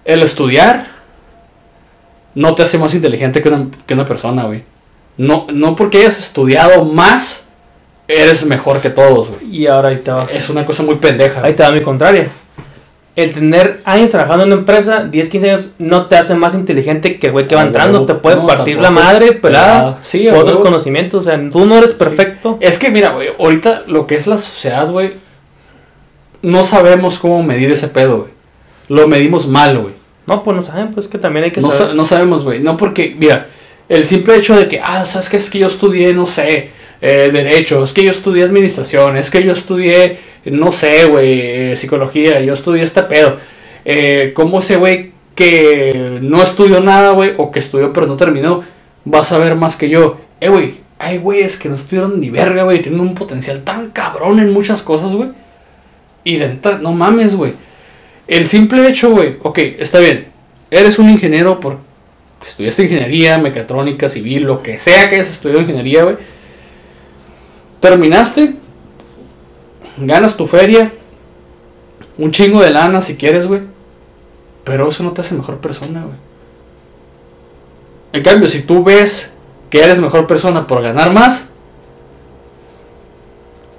El estudiar no te hace más inteligente que una, que una persona, güey. No, no porque hayas estudiado más, eres mejor que todos, güey. Y ahora ahí te va. Es una cosa muy pendeja. Ahí te va mi contraria. el tener años trabajando en una empresa, 10, 15 años, no te hace más inteligente que el güey que va Ah, entrando. huevo. Te puede No, partir tampoco. la madre, pelada, sí, por otros conocimientos. O sea, tú no eres perfecto. Es que mira, güey, ahorita lo que es la sociedad, güey, no sabemos cómo medir ese pedo, güey. Lo medimos mal, güey. No, pues no saben, pues que también hay que No, saber. sa- no sabemos, güey. No porque, mira, el simple hecho de que, ah, ¿sabes qué? Es que yo estudié, no sé, eh, Derecho, es que yo estudié Administración, es que yo estudié, no sé, güey, eh, Psicología, yo estudié este pedo. Eh, ¿Cómo ese güey que no estudió nada, güey, o que estudió pero no terminó, va a saber más que yo? Eh, güey, hay güeyes que no estudiaron ni verga, güey, tienen un potencial tan cabrón en muchas cosas, güey. Y neta, no mames, güey. El simple hecho, güey, ok, está bien. Eres un ingeniero por estudiaste ingeniería, mecatrónica, civil, lo que sea que hayas estudiado ingeniería, güey. Terminaste, ganas tu feria, un chingo de lana si quieres, güey. Pero eso no te hace mejor persona, güey. En cambio, si tú ves que eres mejor persona por ganar más,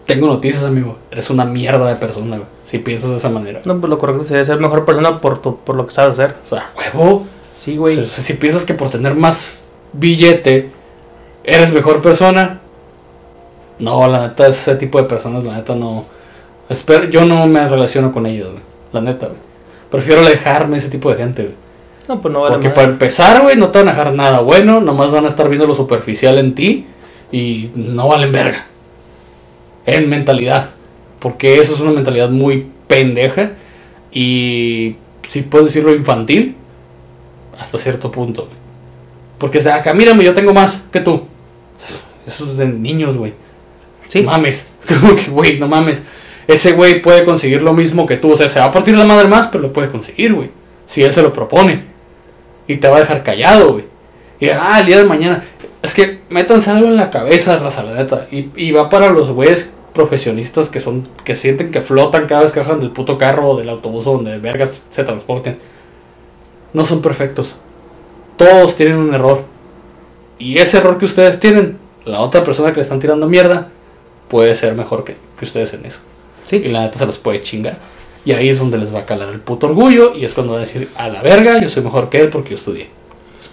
tengo noticias, amigo. Eres una mierda de persona, güey. Si piensas de esa manera. No, pues lo correcto sería ser mejor persona por, tu, por lo que sabes hacer. O sea, huevo. Sí, güey. O sea, si piensas que por tener más billete eres mejor persona, no, la neta, ese tipo de personas, la neta, no. Espero, yo no me relaciono con ellos, güey. La neta, güey. Prefiero alejarme ese tipo de gente, güey. No, pues no vale Porque madre. para empezar, güey, no te van a dejar nada bueno, nomás van a estar viendo lo superficial en ti y no valen verga. En mentalidad. Porque eso es una mentalidad muy pendeja y, si puedes decirlo, infantil, hasta cierto punto. Porque es de acá, mírame, yo tengo más que tú. Eso es de niños, güey. Sí. Mames. Como que, güey, no mames. Ese güey puede conseguir lo mismo que tú. O sea, se va a partir la madre más, pero lo puede conseguir, güey. Si él se lo propone. Y te va a dejar callado, güey. Y ah, el día de mañana. Es que métanse algo en la cabeza, raza, la neta. Y, y va para los güeyes profesionistas que son. que sienten que flotan cada vez que bajan del puto carro o del autobús o donde vergas se transporten. No son perfectos. Todos tienen un error. Y ese error que ustedes tienen, la otra persona que le están tirando mierda, puede ser mejor que, que ustedes en eso. Y Sí. la neta se los puede chingar. Y ahí es donde les va a calar el puto orgullo. Y es cuando va a decir, a la verga, yo soy mejor que él porque yo estudié.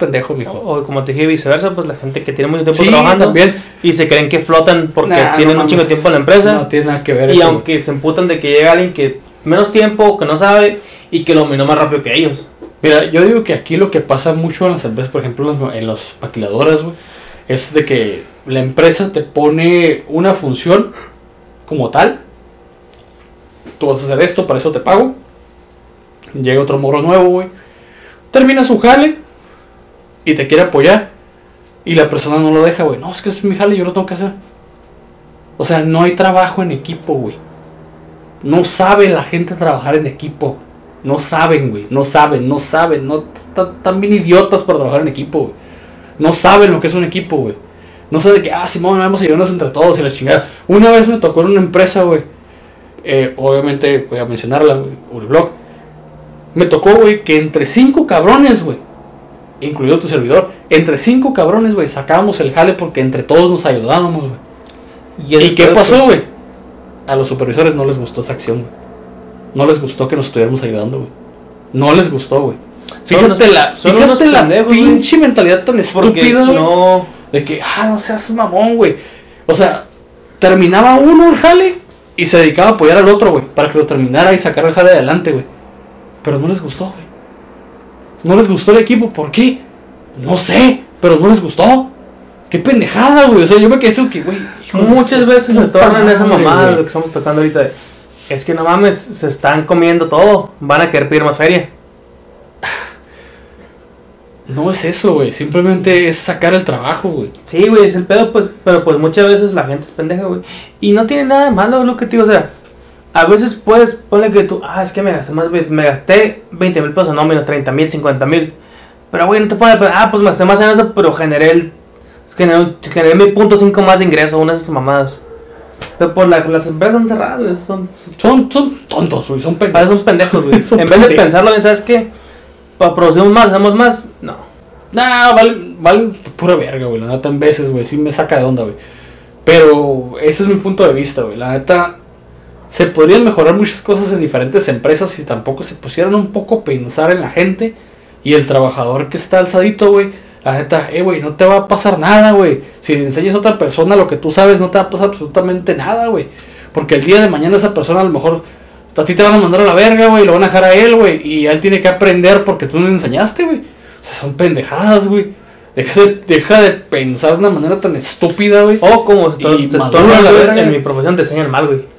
Pendejo, mijo. O como te dije, viceversa, pues la gente que tiene mucho tiempo Sí, trabajando también. y se creen que flotan porque Nah, tienen no un chingo de tiempo en la empresa. No tiene nada que ver y eso. aunque se emputan de que llega alguien que menos tiempo, que no sabe y que lo dominó más rápido que ellos. Mira, yo digo que aquí lo que pasa mucho en las empresas, por ejemplo, en las, en las maquiladoras, güey, es de que la empresa te pone una función como tal. Tú vas a hacer esto, para eso te pago. Llega otro morro nuevo, güey. Termina su jale y te quiere apoyar. Y la persona no lo deja, güey. No, es que es mi jale, yo lo tengo que hacer. O sea, no hay trabajo en equipo, güey. No sabe la gente trabajar en equipo. No saben, güey. No saben, no saben. No están bien idiotas para trabajar en equipo, güey. No saben lo que es un equipo, güey. No saben que, ah, Simón, vamos a ayudarnos entre todos y la chingada. Una vez me tocó en una empresa, güey. Eh, obviamente voy a mencionarla, güey. Uriblog. Me tocó, güey, que entre cinco cabrones, güey. Incluido tu servidor. Entre cinco cabrones, güey. Sacábamos el jale porque entre todos nos ayudábamos, güey. ¿Y qué pasó, pues, güey? A los supervisores no les gustó esa acción, güey. No les gustó que nos estuviéramos ayudando, güey. No les gustó, güey. Fíjate unos- la, fíjate la pendejos, pinche mentalidad tan estúpida, güey. no. De que, ah, no seas un mamón, güey. O sea, terminaba uno el jale y se dedicaba a apoyar al otro, güey. Para que lo terminara y sacar el jale adelante, güey. Pero no les gustó, güey. No les gustó el equipo. ¿Por qué? No sé, pero no les gustó. Qué pendejada, güey. O sea, yo me quedé que, güey. Muchas veces se tornan esa mamada de lo que estamos tocando ahorita. Es que no mames, se están comiendo todo. Van a querer pedir más feria. No es eso, güey. Simplemente es sacar el trabajo, güey. Sí, güey, es el pedo, pues. Pero pues muchas veces la gente es pendeja, güey. Y no tiene nada de malo lo que te digo, o sea. A veces puedes, ponle que tú, ah, es que me gasté más, me gasté 20 mil pesos en nómina, 30 mil, 50 mil. Pero, güey, no te puedes, ah, pues me gasté más en eso, pero generé el, generé, generé mi punto 5 más de ingreso, una de esas mamadas. Pero por la, las empresas son cerradas, son, Son, son tontos, güey. Son pendejos. veces son pendejos, güey. En vez de pensarlo bien, ¿sabes qué? Para producir más, hacemos más, no. Nah, vale, vale pura verga, güey. La neta, en veces, güey. Sí me saca de onda, güey. Pero ese es mi punto de vista, güey. La neta, se podrían mejorar muchas cosas en diferentes empresas si tampoco se pusieran un poco a pensar en la gente y el trabajador que está alzadito, güey. La neta, eh, güey, no te va a pasar nada, güey. Si le enseñas a otra persona lo que tú sabes, no te va a pasar absolutamente nada, güey. Porque el día de mañana esa persona a lo mejor a ti te van a mandar a la verga, güey, lo van a dejar a él, güey. Y él tiene que aprender porque tú no le enseñaste, güey. O sea, son pendejadas, güey. Deja de, deja de pensar de una manera tan estúpida, güey. O como si tú, Y madura alguna la verga. en mi profesión te enseñan mal, güey.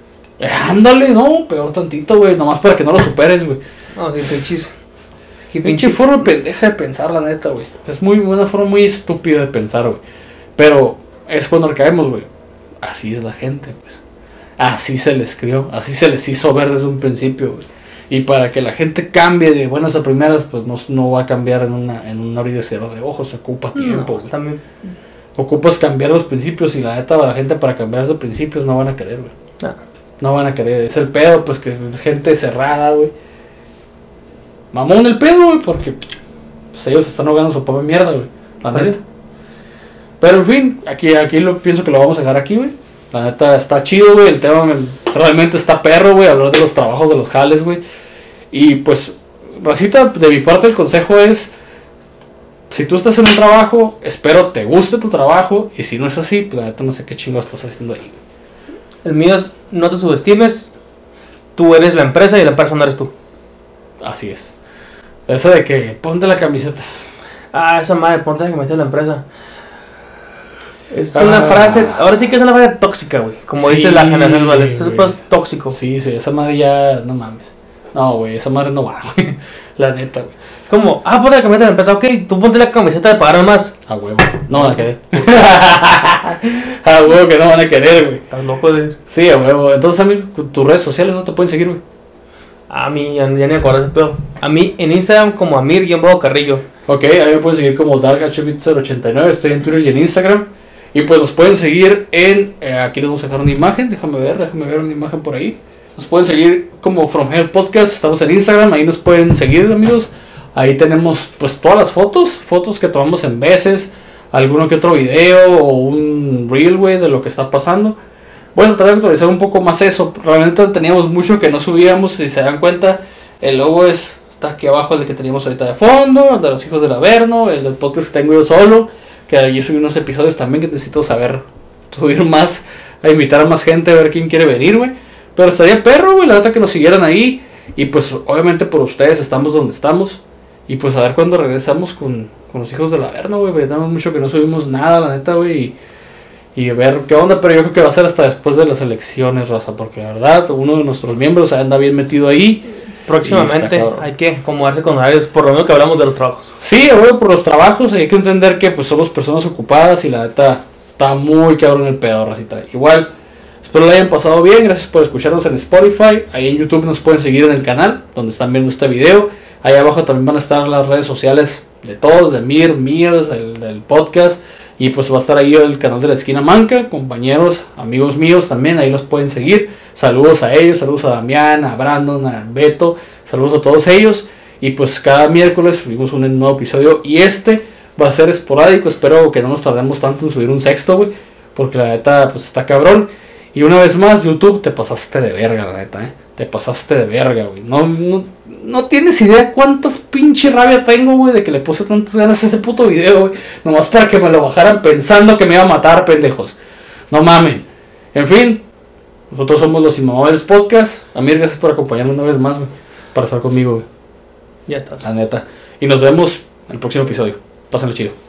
Eh, ándale, no, peor tantito, güey. Nomás para que no lo superes, güey. No, sí, pinches. Qué Pinche pinche forma pendeja de pensar, la neta, güey. Es muy una forma muy estúpida de pensar, güey. Pero es cuando caemos, güey. Así es la gente, pues. Así se les crió, así se les hizo ver desde un principio, güey. Y para que la gente cambie de buenas a primeras, pues no, no va a cambiar en una en un abrir y cerrar de ojos, se ocupa tiempo, No, güey. también. Ocupas cambiar los principios y la neta la gente para cambiar esos principios no van a querer, güey. No. No van a querer. Es el pedo, pues que es gente cerrada, güey. Mamón el pedo, güey, porque pues, ellos están ahogando su propia mierda, güey. La Pues neta. Pero en fin, aquí, aquí lo pienso que lo vamos a dejar aquí, güey. La neta está chido, güey. El tema me- realmente está perro, güey. Hablar de los trabajos de los jales, güey. Y pues, Racita, de mi parte el consejo es. Si tú estás en un trabajo, espero te guste tu trabajo. Y si no es así, pues la neta no sé qué chingo estás haciendo ahí. El mío es no te subestimes. Tú eres la empresa y la empresa no eres tú. Así es. Esa de que ponte la camiseta. Ah, esa madre, ponte la que mete la empresa. Es Ah. una frase, ahora sí que es una frase tóxica, güey. Como Sí, dice la generación actual, es tóxico. Sí, sí, esa madre ya. No mames. No, güey, esa madre no va, güey. La neta, güey. Como, ah, ponte la camiseta de la empresa, ok, tú ponte la camiseta de pagar más. A huevo. No van a querer. a huevo que no van a querer, güey. Estás loco de. Sí, a huevo. Entonces, a mí, tus redes sociales no te pueden seguir, güey. A mí, ya, ya ni me acuerdo de ese pedo. A mí en Instagram como Amir-Carrillo. Ok, a mí me pueden seguir como DarkHBit089. Estoy en Twitter y en Instagram. Y pues nos pueden seguir en. eh, aquí les vamos a dejar una imagen. Déjame ver, déjame ver una imagen por ahí. Nos pueden seguir como From Hell Podcast. Estamos en Instagram. Ahí nos pueden seguir, amigos. Ahí tenemos pues todas las fotos. Fotos que tomamos en veces. Alguno que otro video o un reel, güey, de lo que está pasando. Voy a tratar de actualizar un poco más eso. Realmente teníamos mucho que no subíamos. Si se dan cuenta, el logo es, está aquí abajo el que teníamos ahorita de fondo. El de los hijos del Averno. El del podcast que tengo yo solo. Que ahí subí unos episodios también que necesito saber. Subir más. A invitar a más gente a ver quién quiere venir, güey. Pero estaría perro, güey. La neta que nos siguieran ahí. Y pues obviamente por ustedes estamos donde estamos. Y pues a ver cuándo regresamos con, con los hijos del Averno, güey. porque Tenemos mucho que no subimos nada, la neta, güey. Y, y ver qué onda. Pero yo creo que va a ser hasta después de las elecciones, raza. Porque la verdad, uno de nuestros miembros anda bien metido ahí. Próximamente hay que acomodarse con horarios, por lo menos que hablamos de los trabajos. Sí, güey, por los trabajos hay que entender que pues somos personas ocupadas y la neta está muy cabrón el pedo, racita. Igual, espero lo hayan pasado bien, gracias por escucharnos en Spotify, ahí en YouTube nos pueden seguir en el canal donde están viendo este video. Ahí abajo también van a estar las redes sociales de todos, de Mir, del, del podcast. Y pues va a estar ahí el canal de la esquina manca, compañeros, amigos míos también, ahí los pueden seguir. Saludos a ellos, saludos a Damián, a Brandon, a Beto, saludos a todos ellos. Y pues cada miércoles subimos un nuevo episodio. Y este va a ser esporádico. Espero que no nos tardemos tanto en subir un sexto, güey. Porque la neta, pues está cabrón. Y una vez más, YouTube, te pasaste de verga, la neta, eh. Te pasaste de verga, güey. No, no, no tienes idea cuántas pinche rabia tengo, güey, de que le puse tantas ganas a ese puto video, güey. Nomás para que me lo bajaran pensando que me iba a matar, pendejos. No mamen. En fin, nosotros somos los Inmamables Podcast. Amir, gracias por acompañarme una vez más, güey. Para estar conmigo, güey. Ya estás. La neta. Y nos vemos en el próximo episodio. Pásenlo chido.